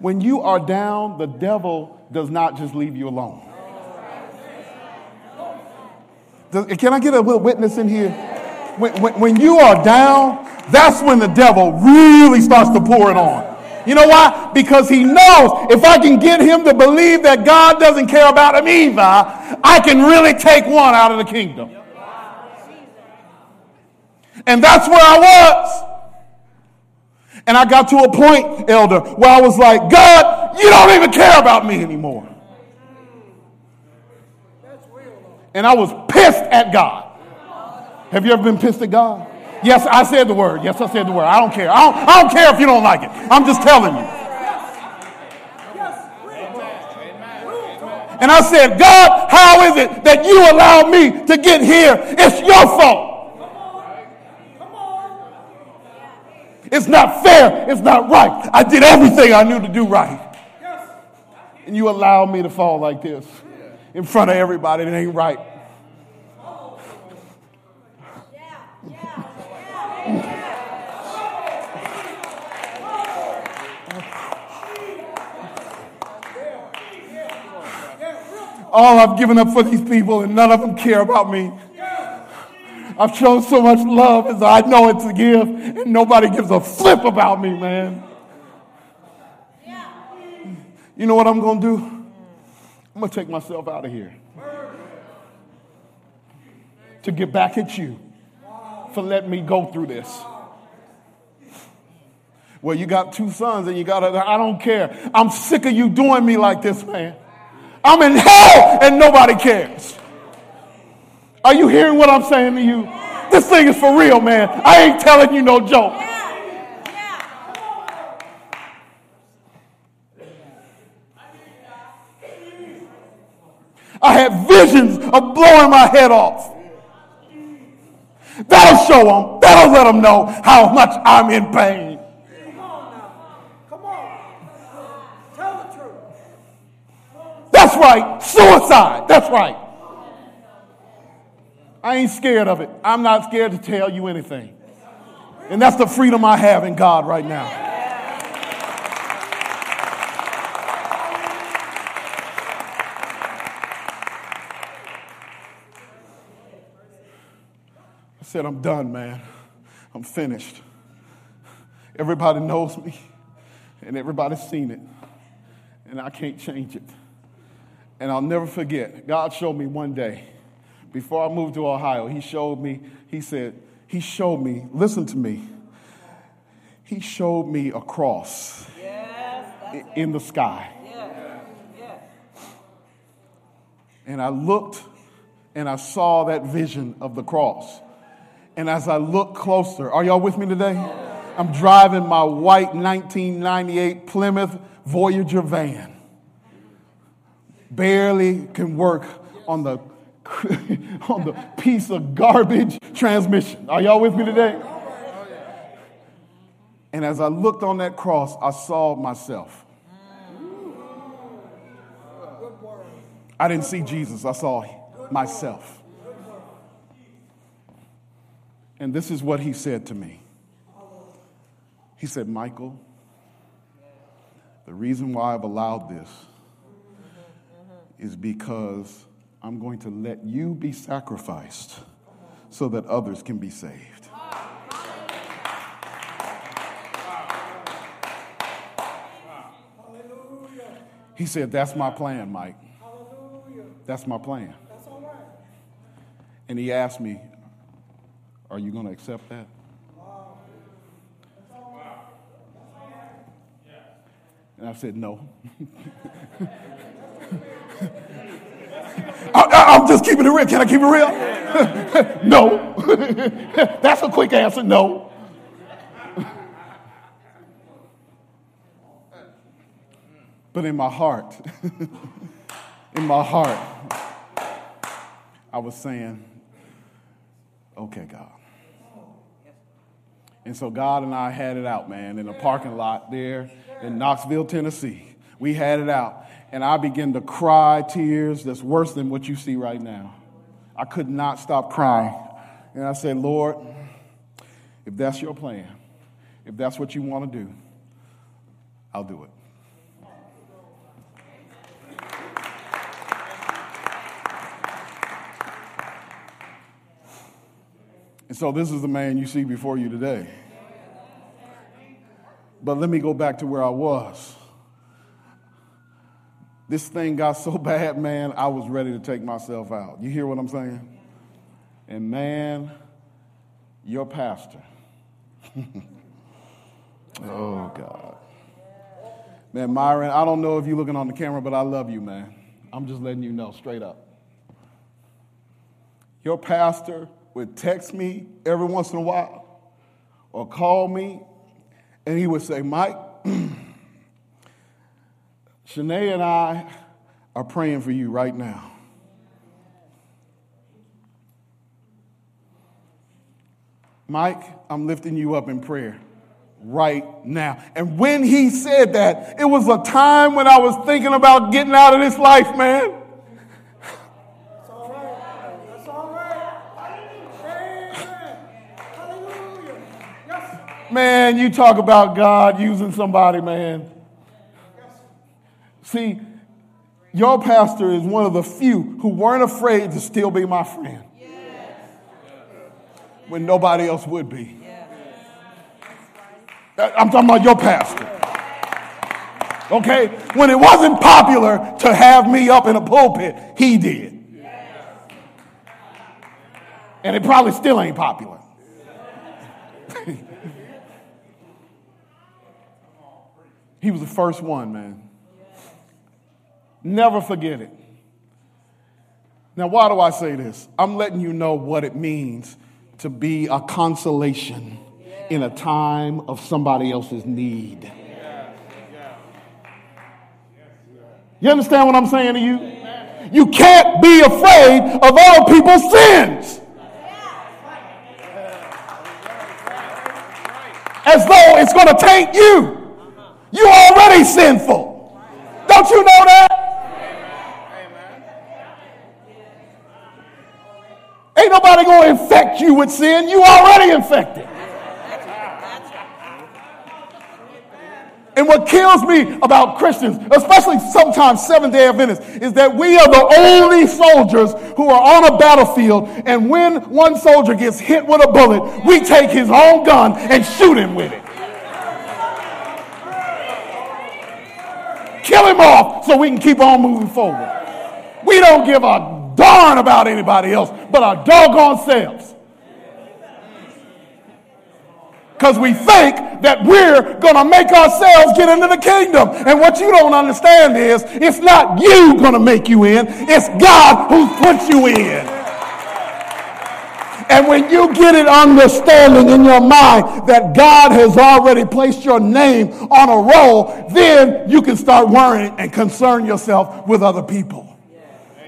When you are down, the devil does not just leave you alone. Does, can I get a little witness in here? When, when, when you are down, that's when the devil really starts to pour it on. You know why? Because he knows if I can get him to believe that God doesn't care about him either, I can really take one out of the kingdom. And that's where I was. And I got to a point, elder, where I was like, God, you don't even care about me anymore. And I was pissed at God. Have you ever been pissed at God? Yes, I said the word. Yes, I said the word. I don't care. I don't, I don't care if you don't like it. I'm just telling you. And I said, God, how is it that you allowed me to get here? It's your fault. It's not fair. It's not right. I did everything I knew to do right. And you allowed me to fall like this in front of everybody. It ain't right. All I've given up for these people, and none of them care about me. I've shown so much love as I know it to give, and nobody gives a flip about me, man. You know what I'm going to do? I'm going to take myself out of here to get back at you for letting me go through this. Well, you got two sons and you got a, I don't care. I'm sick of you doing me like this, man. I'm in hell and nobody cares. Are you hearing what I'm saying to you? This thing is for real, man. I ain't telling you no joke. I had visions of blowing my head off. That'll show them, that'll let them know how much I'm in pain. Come on now. Come on. Tell the truth. That's right. Suicide. That's right. I ain't scared of it. I'm not scared to tell you anything. And that's the freedom I have in God right now. I said, I'm done, man. I'm finished. Everybody knows me, and everybody's seen it, and I can't change it. And I'll never forget, God showed me one day before I moved to Ohio, he showed me, he said, he showed me, listen to me, he showed me a cross yes, in the sky. And I looked and I saw that vision of the cross. And as I looked closer, are y'all with me today? I'm driving my white 1998 Plymouth Voyager van. Barely can work on the on the piece of garbage transmission. Are y'all with me today? And as I looked on that cross, I saw myself. I didn't see Jesus, I saw myself. And this is what he said to me. He said, Michael, the reason why I've allowed this is because I'm going to let you be sacrificed so that others can be saved. He said, That's my plan, Mike. That's my plan. And he asked me, Are you going to accept that? And I said, No. I, am just keeping it real. Can I keep it real? no. That's a quick answer. No. but in my heart, in my heart, I was saying, okay, God. And so God and I had it out, man, in a parking lot there in Knoxville, Tennessee. We had it out and I began to cry tears that's worse than what you see right now. I could not stop crying. And I said, Lord, If that's your plan, if that's what you want to do, I'll do it. And so this is the man you see before you today. But let me go back to where I was. This thing got so bad, man, I was ready to take myself out. You hear what I'm saying? And man, your pastor. oh, God. Man, Myron, I don't know if you're looking on the camera, but I love you, man. I'm just letting you know straight up. Your pastor would text me every once in a while or call me, and he would say, Mike, Shanae and I are praying for you right now. Mike, I'm lifting you up in prayer right now. And when he said that, it was a time when I was thinking about getting out of this life, man. That's all right. That's all right. Amen. Hallelujah. Man, you talk about God using somebody, man. See, your pastor is one of the few who weren't afraid to still be my friend when nobody else would be. I'm talking about your pastor. Okay? When it wasn't popular to have me up in a pulpit, he did. And it probably still ain't popular. He was the first one, man. Never forget it. Now, why do I say this? I'm letting you know what it means to be a consolation in a time of somebody else's need. You understand what I'm saying to you? You can't be afraid of other people's sins. As though it's going to taint you. You're already sinful. Don't you know that? Ain't nobody going to infect you with sin. You already infected. And what kills me about Christians, especially sometimes Seventh day Adventists, is that we are the only soldiers who are on a battlefield. And when one soldier gets hit with a bullet, we take his own gun and shoot him with it. kill him off so we can keep on moving forward. We don't give a darn about anybody else but our doggone selves. Because we think that we're going to make ourselves get into the kingdom. And what you don't understand is it's not you going to make you in, it's God who puts you in. And when you get it understanding in your mind that God has already placed your name on a roll, then you can start worrying and concern yourself with other people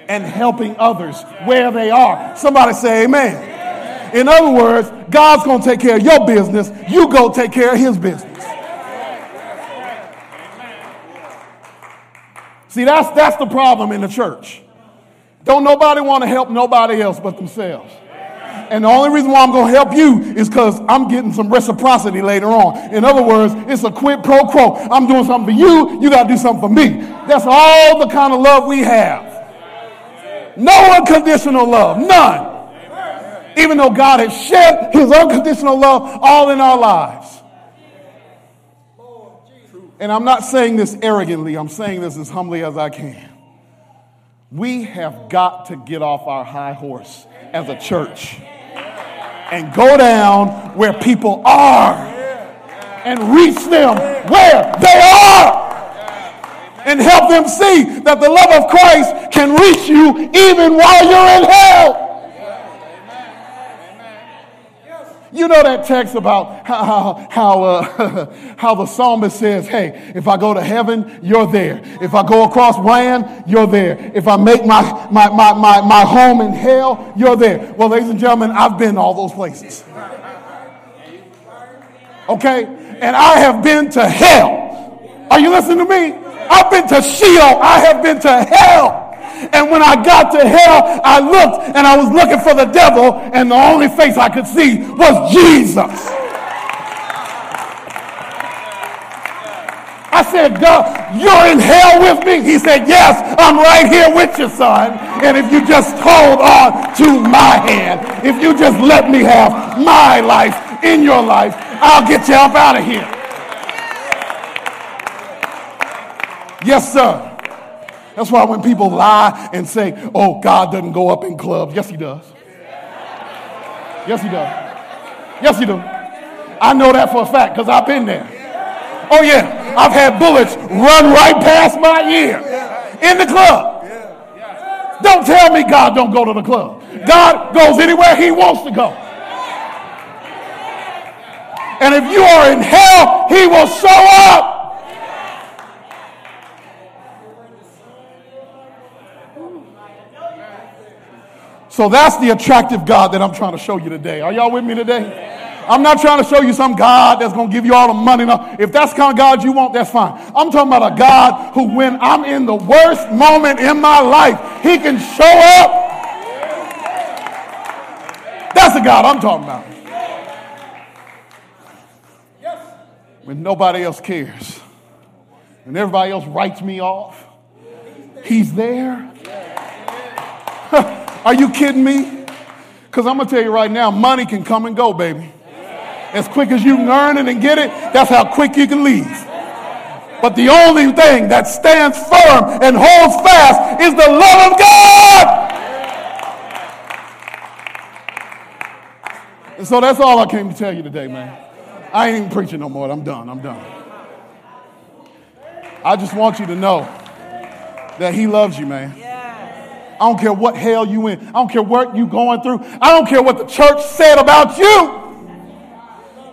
and helping others where they are. Somebody say amen. In other words, God's going to take care of your business. You go take care of his business. See, that's, that's the problem in the church. Don't nobody want to help nobody else but themselves. And the only reason why I'm going to help you is because I'm getting some reciprocity later on. In other words, it's a quid pro quo. I'm doing something for you, you got to do something for me. That's all the kind of love we have. No unconditional love, none. Even though God has shed his unconditional love all in our lives. And I'm not saying this arrogantly, I'm saying this as humbly as I can. We have got to get off our high horse as a church and go down where people are and reach them where they are and help them see that the love of Christ can reach you even while you're in hell. You know that text about how, how, uh, how the psalmist says, Hey, if I go to heaven, you're there. If I go across land, you're there. If I make my, my, my, my, my home in hell, you're there. Well, ladies and gentlemen, I've been all those places. Okay? And I have been to hell. Are you listening to me? I've been to Sheol. I have been to hell. And when I got to hell, I looked and I was looking for the devil, and the only face I could see was Jesus. I said, God, you're in hell with me? He said, Yes, I'm right here with you, son. And if you just hold on to my hand, if you just let me have my life in your life, I'll get you up out of here. Yes, sir. That's why when people lie and say, oh, God doesn't go up in clubs, yes, he does. Yes, he does. Yes, he does. I know that for a fact because I've been there. Oh, yeah. I've had bullets run right past my ear in the club. Don't tell me God don't go to the club. God goes anywhere he wants to go. And if you are in hell, he will show up. So that's the attractive God that I'm trying to show you today. Are y'all with me today? I'm not trying to show you some God that's going to give you all the money. No, if that's the kind of God you want, that's fine. I'm talking about a God who, when I'm in the worst moment in my life, he can show up. That's the God I'm talking about. When nobody else cares, when everybody else writes me off, he's there. Are you kidding me? Because I'm going to tell you right now, money can come and go, baby. As quick as you can earn it and get it, that's how quick you can leave. But the only thing that stands firm and holds fast is the love of God. And so that's all I came to tell you today, man. I ain't even preaching no more. I'm done. I'm done. I just want you to know that He loves you, man. I don't care what hell you in. I don't care what you going through. I don't care what the church said about you.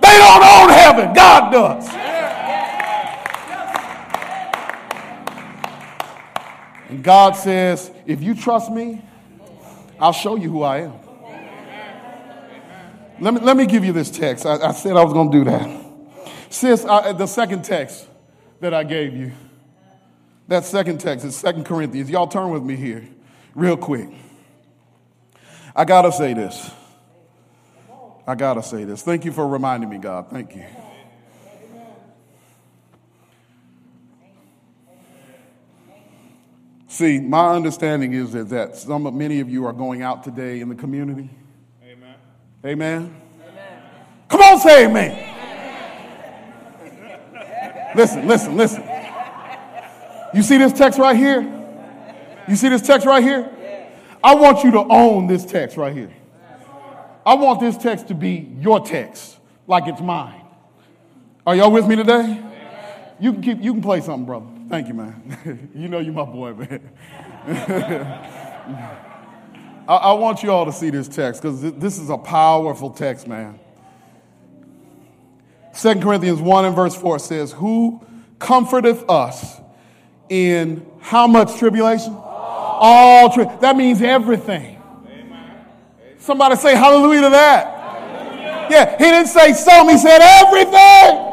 They don't own heaven. God does. And God says, if you trust me, I'll show you who I am. Let me, let me give you this text. I, I said I was going to do that. Sis, I, uh, the second text that I gave you, that second text is Second Corinthians. Y'all turn with me here real quick. I got to say this. I got to say this. Thank you for reminding me, God. Thank you. See, my understanding is that, that some many of you are going out today in the community. Amen. Amen. amen. Come on, say amen. amen. Listen, listen, listen. You see this text right here? You see this text right here? I want you to own this text right here. I want this text to be your text, like it's mine. Are y'all with me today? You can keep. You can play something, brother. Thank you, man. you know you're my boy, man. I, I, want you all to see this text because this is a powerful text, man. 2 Corinthians 1 and verse 4 says, Who comforteth us in how much tribulation? All tri- that means everything. Somebody say hallelujah to that. Yeah, he didn't say some, he said everything.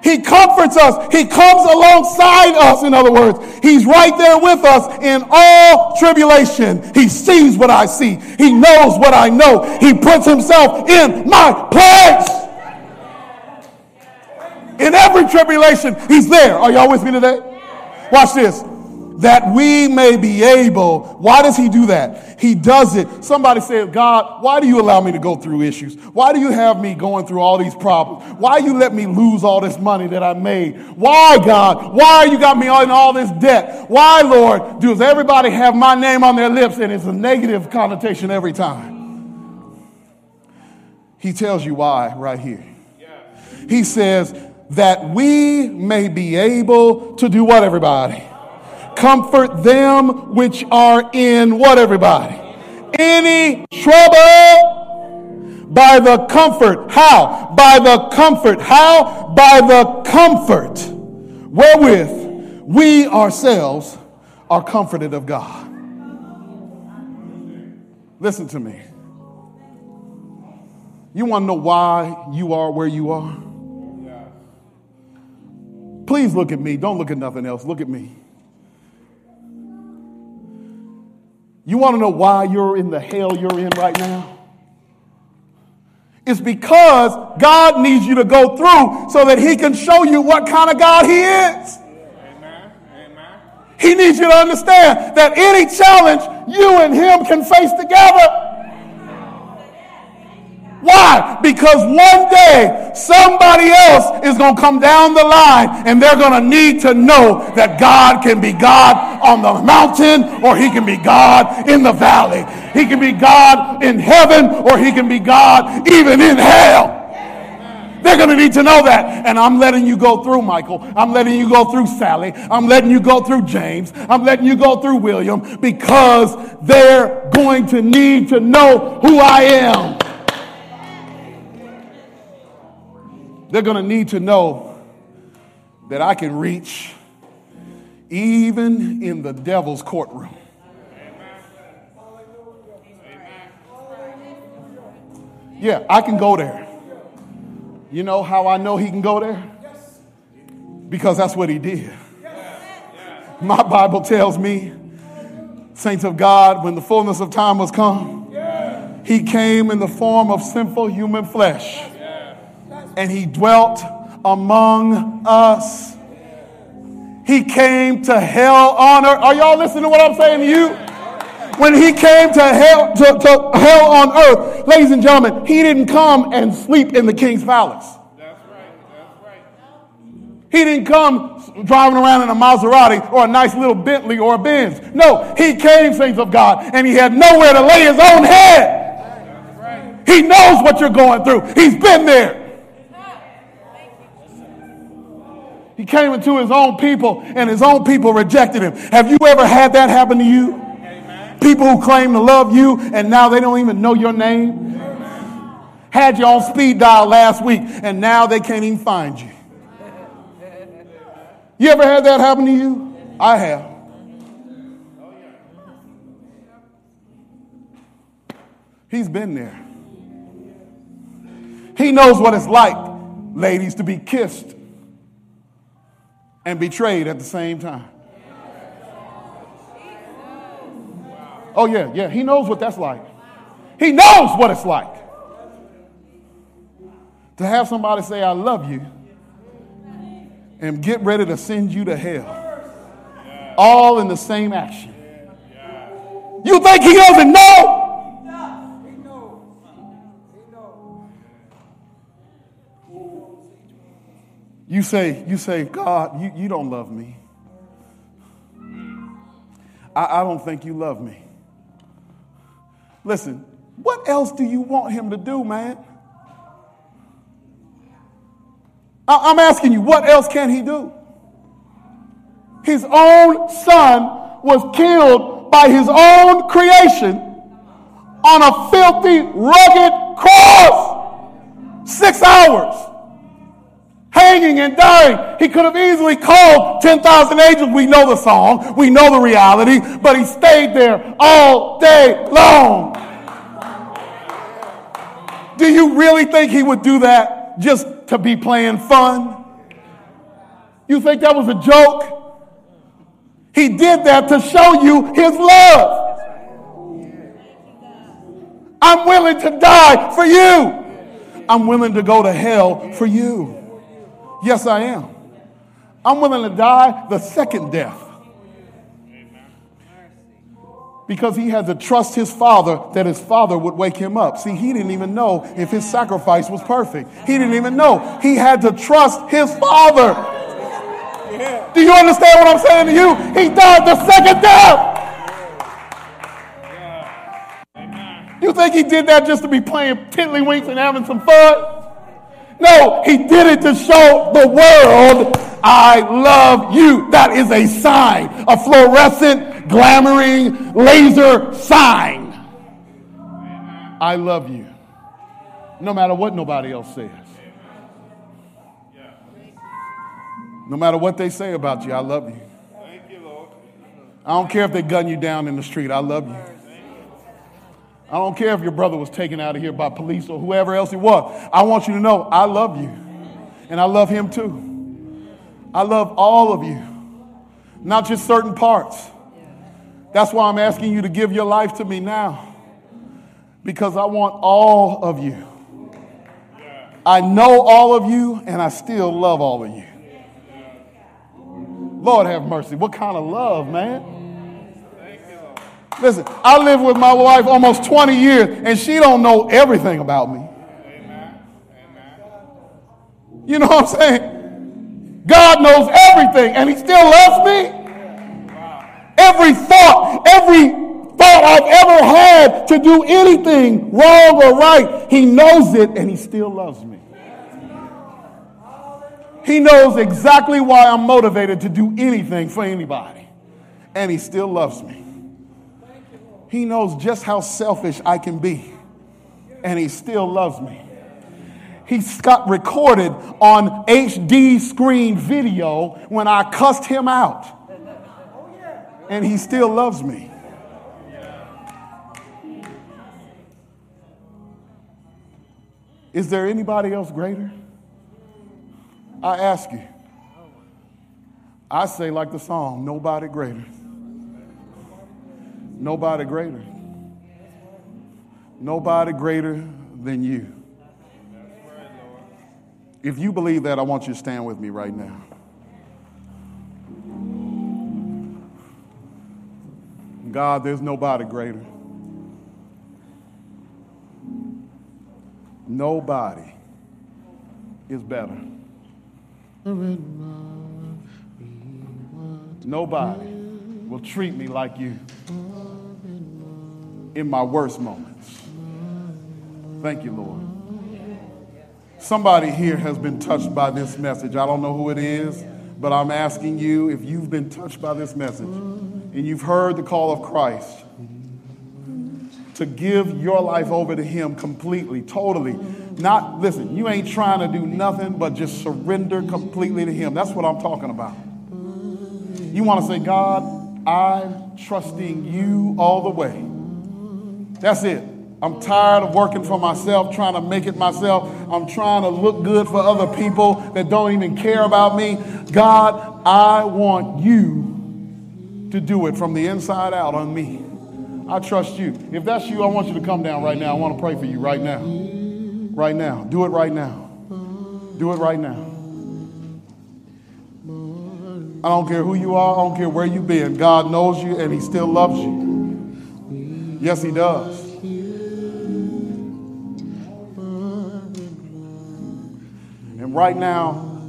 He comforts us. He comes alongside us, in other words. He's right there with us in all tribulation. He sees what I see. He knows what I know. He puts himself in my place. In every tribulation, he's there. Are y'all with me today? Watch this that we may be able. Why does he do that? He does it. Somebody said, God, why do you allow me to go through issues? Why do you have me going through all these problems? Why you let me lose all this money that I made? Why, God? Why you got me in all this debt? Why, Lord, does everybody have my name on their lips and it's a negative connotation every time? He tells you why right here. He says that we may be able to do what, everybody? Comfort them which are in what, everybody? Any trouble by the comfort. How? By the comfort. How? By the comfort wherewith we ourselves are comforted of God. Listen to me. You want to know why you are where you are? Please look at me. Don't look at nothing else. Look at me. You want to know why you're in the hell you're in right now? It's because God needs you to go through so that He can show you what kind of God He is. He needs you to understand that any challenge you and Him can face together. Why? Because one day somebody else is going to come down the line and they're going to need to know that God can be God on the mountain or he can be God in the valley. He can be God in heaven or he can be God even in hell. They're going to need to know that. And I'm letting you go through, Michael. I'm letting you go through Sally. I'm letting you go through James. I'm letting you go through William because they're going to need to know who I am. They're going to need to know that I can reach even in the devil's courtroom. Yeah, I can go there. You know how I know he can go there? Because that's what he did. My Bible tells me, saints of God, when the fullness of time was come, he came in the form of sinful human flesh and he dwelt among us. He came to hell on earth. Are y'all listening to what I'm saying to you? When he came to hell, to, to hell on earth, ladies and gentlemen, he didn't come and sleep in the king's palace. That's right. That's right. He didn't come driving around in a Maserati or a nice little Bentley or a Benz. No, he came, saints of God, and he had nowhere to lay his own head. He knows what you're going through. He's been there. He came into his own people, and his own people rejected him. Have you ever had that happen to you? Amen. People who claim to love you, and now they don't even know your name. Amen. Had you on speed dial last week, and now they can't even find you. You ever had that happen to you? I have. He's been there. He knows what it's like, ladies, to be kissed and betrayed at the same time. Oh, yeah, yeah. He knows what that's like. He knows what it's like to have somebody say, I love you, and get ready to send you to hell. All in the same action. You think he doesn't know? You say, you say, God, you, you don't love me. I, I don't think you love me. Listen, what else do you want him to do, man? I, I'm asking you, what else can he do? His own son was killed by his own creation on a filthy, rugged cross. Six hours hanging and dying. He could have easily called 10,000 angels. We know the song, we know the reality, but he stayed there all day long. Do you really think he would do that just to be playing fun? You think that was a joke? He did that to show you his love. I'm willing to die for you. I'm willing to go to hell for you. Yes, I am. I'm willing to die the second death. Because he had to trust his father that his father would wake him up. See, he didn't even know if his sacrifice was perfect. He didn't even know. He had to trust his father. Do you understand what I'm saying to you? He died the second death. You think he did that just to be playing tiddlywinks and having some fun? No, he did it to show the world, I love you. That is a sign, a fluorescent, glamoring laser sign. I love you. No matter what nobody else says. No matter what they say about you, I love you. I don't care if they gun you down in the street, I love you. I don't care if your brother was taken out of here by police or whoever else it was. I want you to know I love you. And I love him too. I love all of you, not just certain parts. That's why I'm asking you to give your life to me now. Because I want all of you. I know all of you and I still love all of you. Lord have mercy. What kind of love, man? Listen, I live with my wife almost 20 years and she don't know everything about me. You know what I'm saying? God knows everything and he still loves me. Every thought, every thought I've ever had to do anything wrong or right, he knows it and he still loves me. He knows exactly why I'm motivated to do anything for anybody. And he still loves me. He knows just how selfish I can be. And he still loves me. He's got recorded on HD screen video when I cussed him out. And he still loves me. Is there anybody else greater? I ask you. I say, like the song, nobody greater. Nobody greater. Nobody greater than you. If you believe that, I want you to stand with me right now. God, there's nobody greater. Nobody is better. Nobody will treat me like you in my worst moments. Thank you, Lord. Somebody here has been touched by this message. I don't know who it is, but I'm asking you if you've been touched by this message and you've heard the call of Christ to give your life over to Him completely, totally. Not, listen, you ain't trying to do nothing but just surrender completely to Him. That's what I'm talking about. You want to say, God, I'm trusting you all the way. That's it. I'm tired of working for myself, trying to make it myself. I'm trying to look good for other people that don't even care about me. God, I want you to do it from the inside out on me. I trust you. If that's you, I want you to come down right now. I want to pray for you right now. Right now. Do it right now. Do it right now. I don't care who you are, I don't care where you've been. God knows you and He still loves you. Yes, He does. And right now,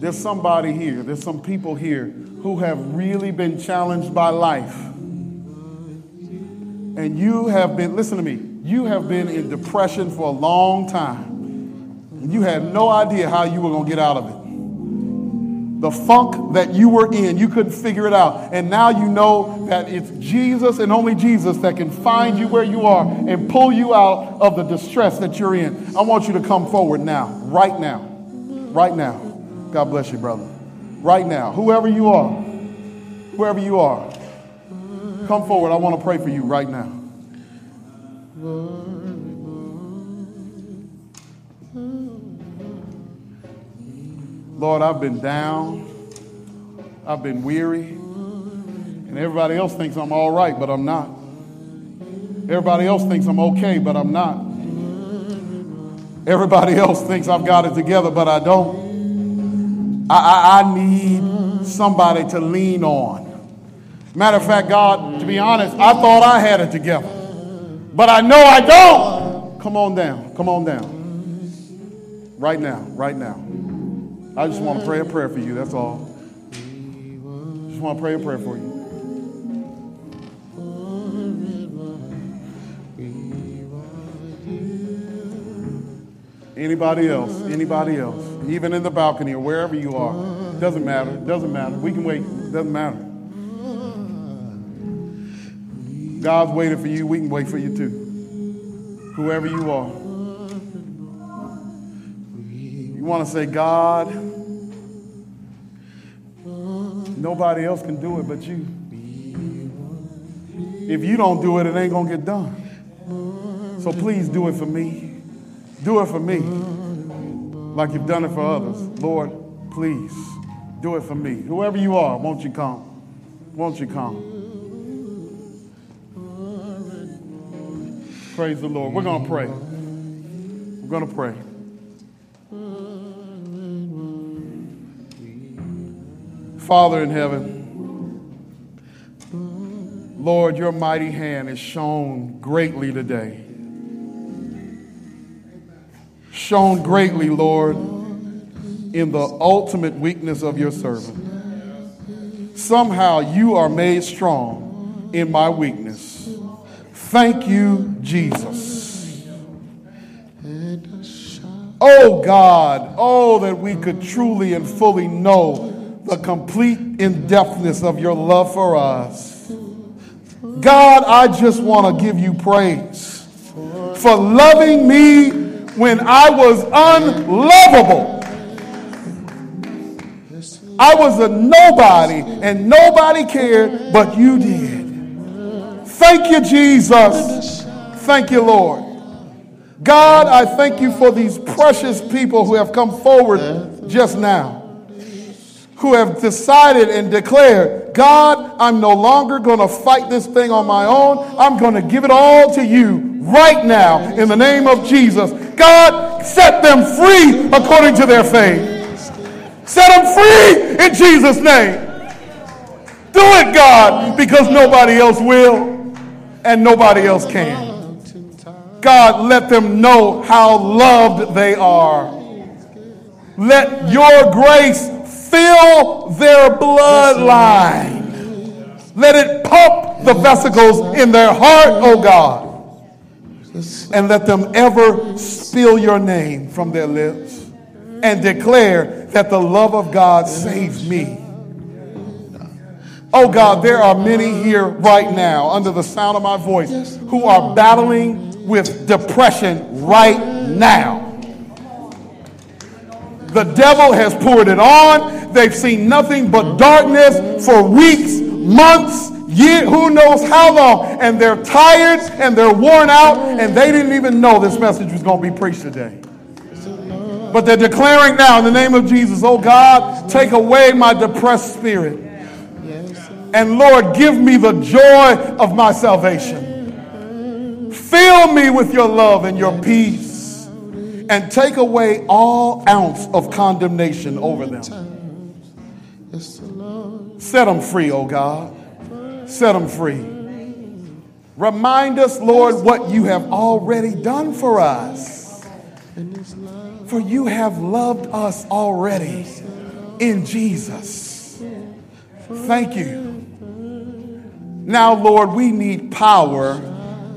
there's somebody here, there's some people here who have really been challenged by life. And you have been, listen to me, you have been in depression for a long time. And you had no idea how you were going to get out of it. The funk that you were in, you couldn't figure it out. And now you know that it's Jesus and only Jesus that can find you where you are and pull you out of the distress that you're in. I want you to come forward now, right now. Right now. God bless you, brother. Right now. Whoever you are, whoever you are, come forward. I want to pray for you right now. Lord, I've been down. I've been weary. And everybody else thinks I'm all right, but I'm not. Everybody else thinks I'm okay, but I'm not. Everybody else thinks I've got it together, but I don't. I, I, I need somebody to lean on. Matter of fact, God, to be honest, I thought I had it together, but I know I don't. Come on down. Come on down. Right now. Right now. I just want to pray a prayer for you. That's all. Just want to pray a prayer for you. Anybody else? Anybody else? Even in the balcony or wherever you are. Doesn't matter. Doesn't matter. We can wait. Doesn't matter. God's waiting for you. We can wait for you too. Whoever you are. You want to say, God, nobody else can do it but you. If you don't do it, it ain't going to get done. So please do it for me. Do it for me like you've done it for others. Lord, please do it for me. Whoever you are, won't you come? Won't you come? Praise the Lord. We're going to pray. We're going to pray. Father in heaven, Lord, your mighty hand is shown greatly today. Shown greatly, Lord, in the ultimate weakness of your servant. Somehow you are made strong in my weakness. Thank you, Jesus. Oh God, oh, that we could truly and fully know the complete in depthness of your love for us. God, I just want to give you praise for loving me when I was unlovable. I was a nobody and nobody cared, but you did. Thank you, Jesus. Thank you, Lord. God, I thank you for these precious people who have come forward just now, who have decided and declared, God, I'm no longer going to fight this thing on my own. I'm going to give it all to you right now in the name of Jesus. God, set them free according to their faith. Set them free in Jesus' name. Do it, God, because nobody else will and nobody else can. God, let them know how loved they are. Let your grace fill their bloodline. Let it pump the vesicles in their heart, oh God. And let them ever spill your name from their lips and declare that the love of God saves me. Oh God, there are many here right now under the sound of my voice who are battling with depression right now. The devil has poured it on. They've seen nothing but darkness for weeks, months, years, who knows how long. And they're tired and they're worn out, and they didn't even know this message was going to be preached today. But they're declaring now in the name of Jesus, oh God, take away my depressed spirit. And Lord, give me the joy of my salvation. Fill me with your love and your peace. And take away all ounce of condemnation over them. Set them free, oh God. Set them free. Remind us, Lord, what you have already done for us. For you have loved us already in Jesus. Thank you. Now, Lord, we need power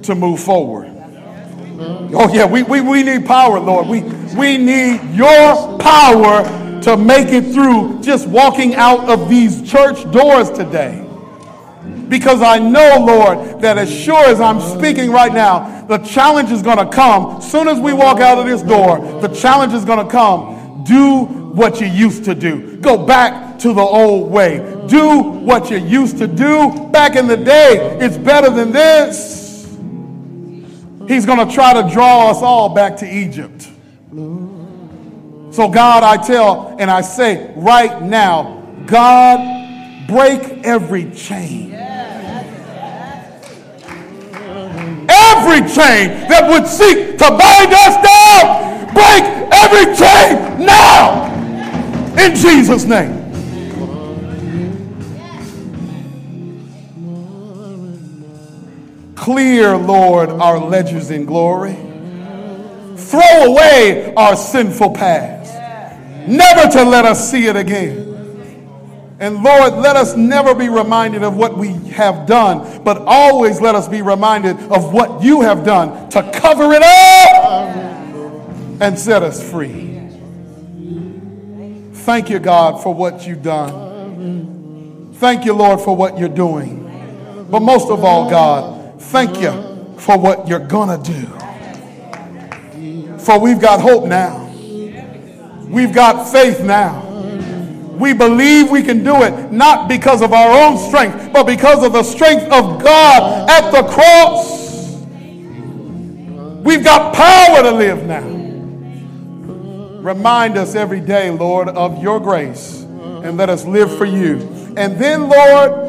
to move forward. Oh, yeah, we, we, we need power, Lord. We, we need your power to make it through just walking out of these church doors today. Because I know, Lord, that as sure as I'm speaking right now, the challenge is going to come. Soon as we walk out of this door, the challenge is going to come. Do what you used to do. Go back to the old way. Do what you used to do back in the day. It's better than this. He's going to try to draw us all back to Egypt. So, God, I tell and I say right now, God, break every chain. Every chain that would seek to bind us down, break every chain now in Jesus' name. Clear, Lord, our ledgers in glory. Throw away our sinful past, never to let us see it again. And Lord, let us never be reminded of what we have done, but always let us be reminded of what you have done to cover it up and set us free. Thank you, God, for what you've done. Thank you, Lord, for what you're doing. But most of all, God, thank you for what you're going to do. For we've got hope now. We've got faith now. We believe we can do it not because of our own strength, but because of the strength of God at the cross. We've got power to live now. Remind us every day, Lord, of your grace and let us live for you. And then, Lord,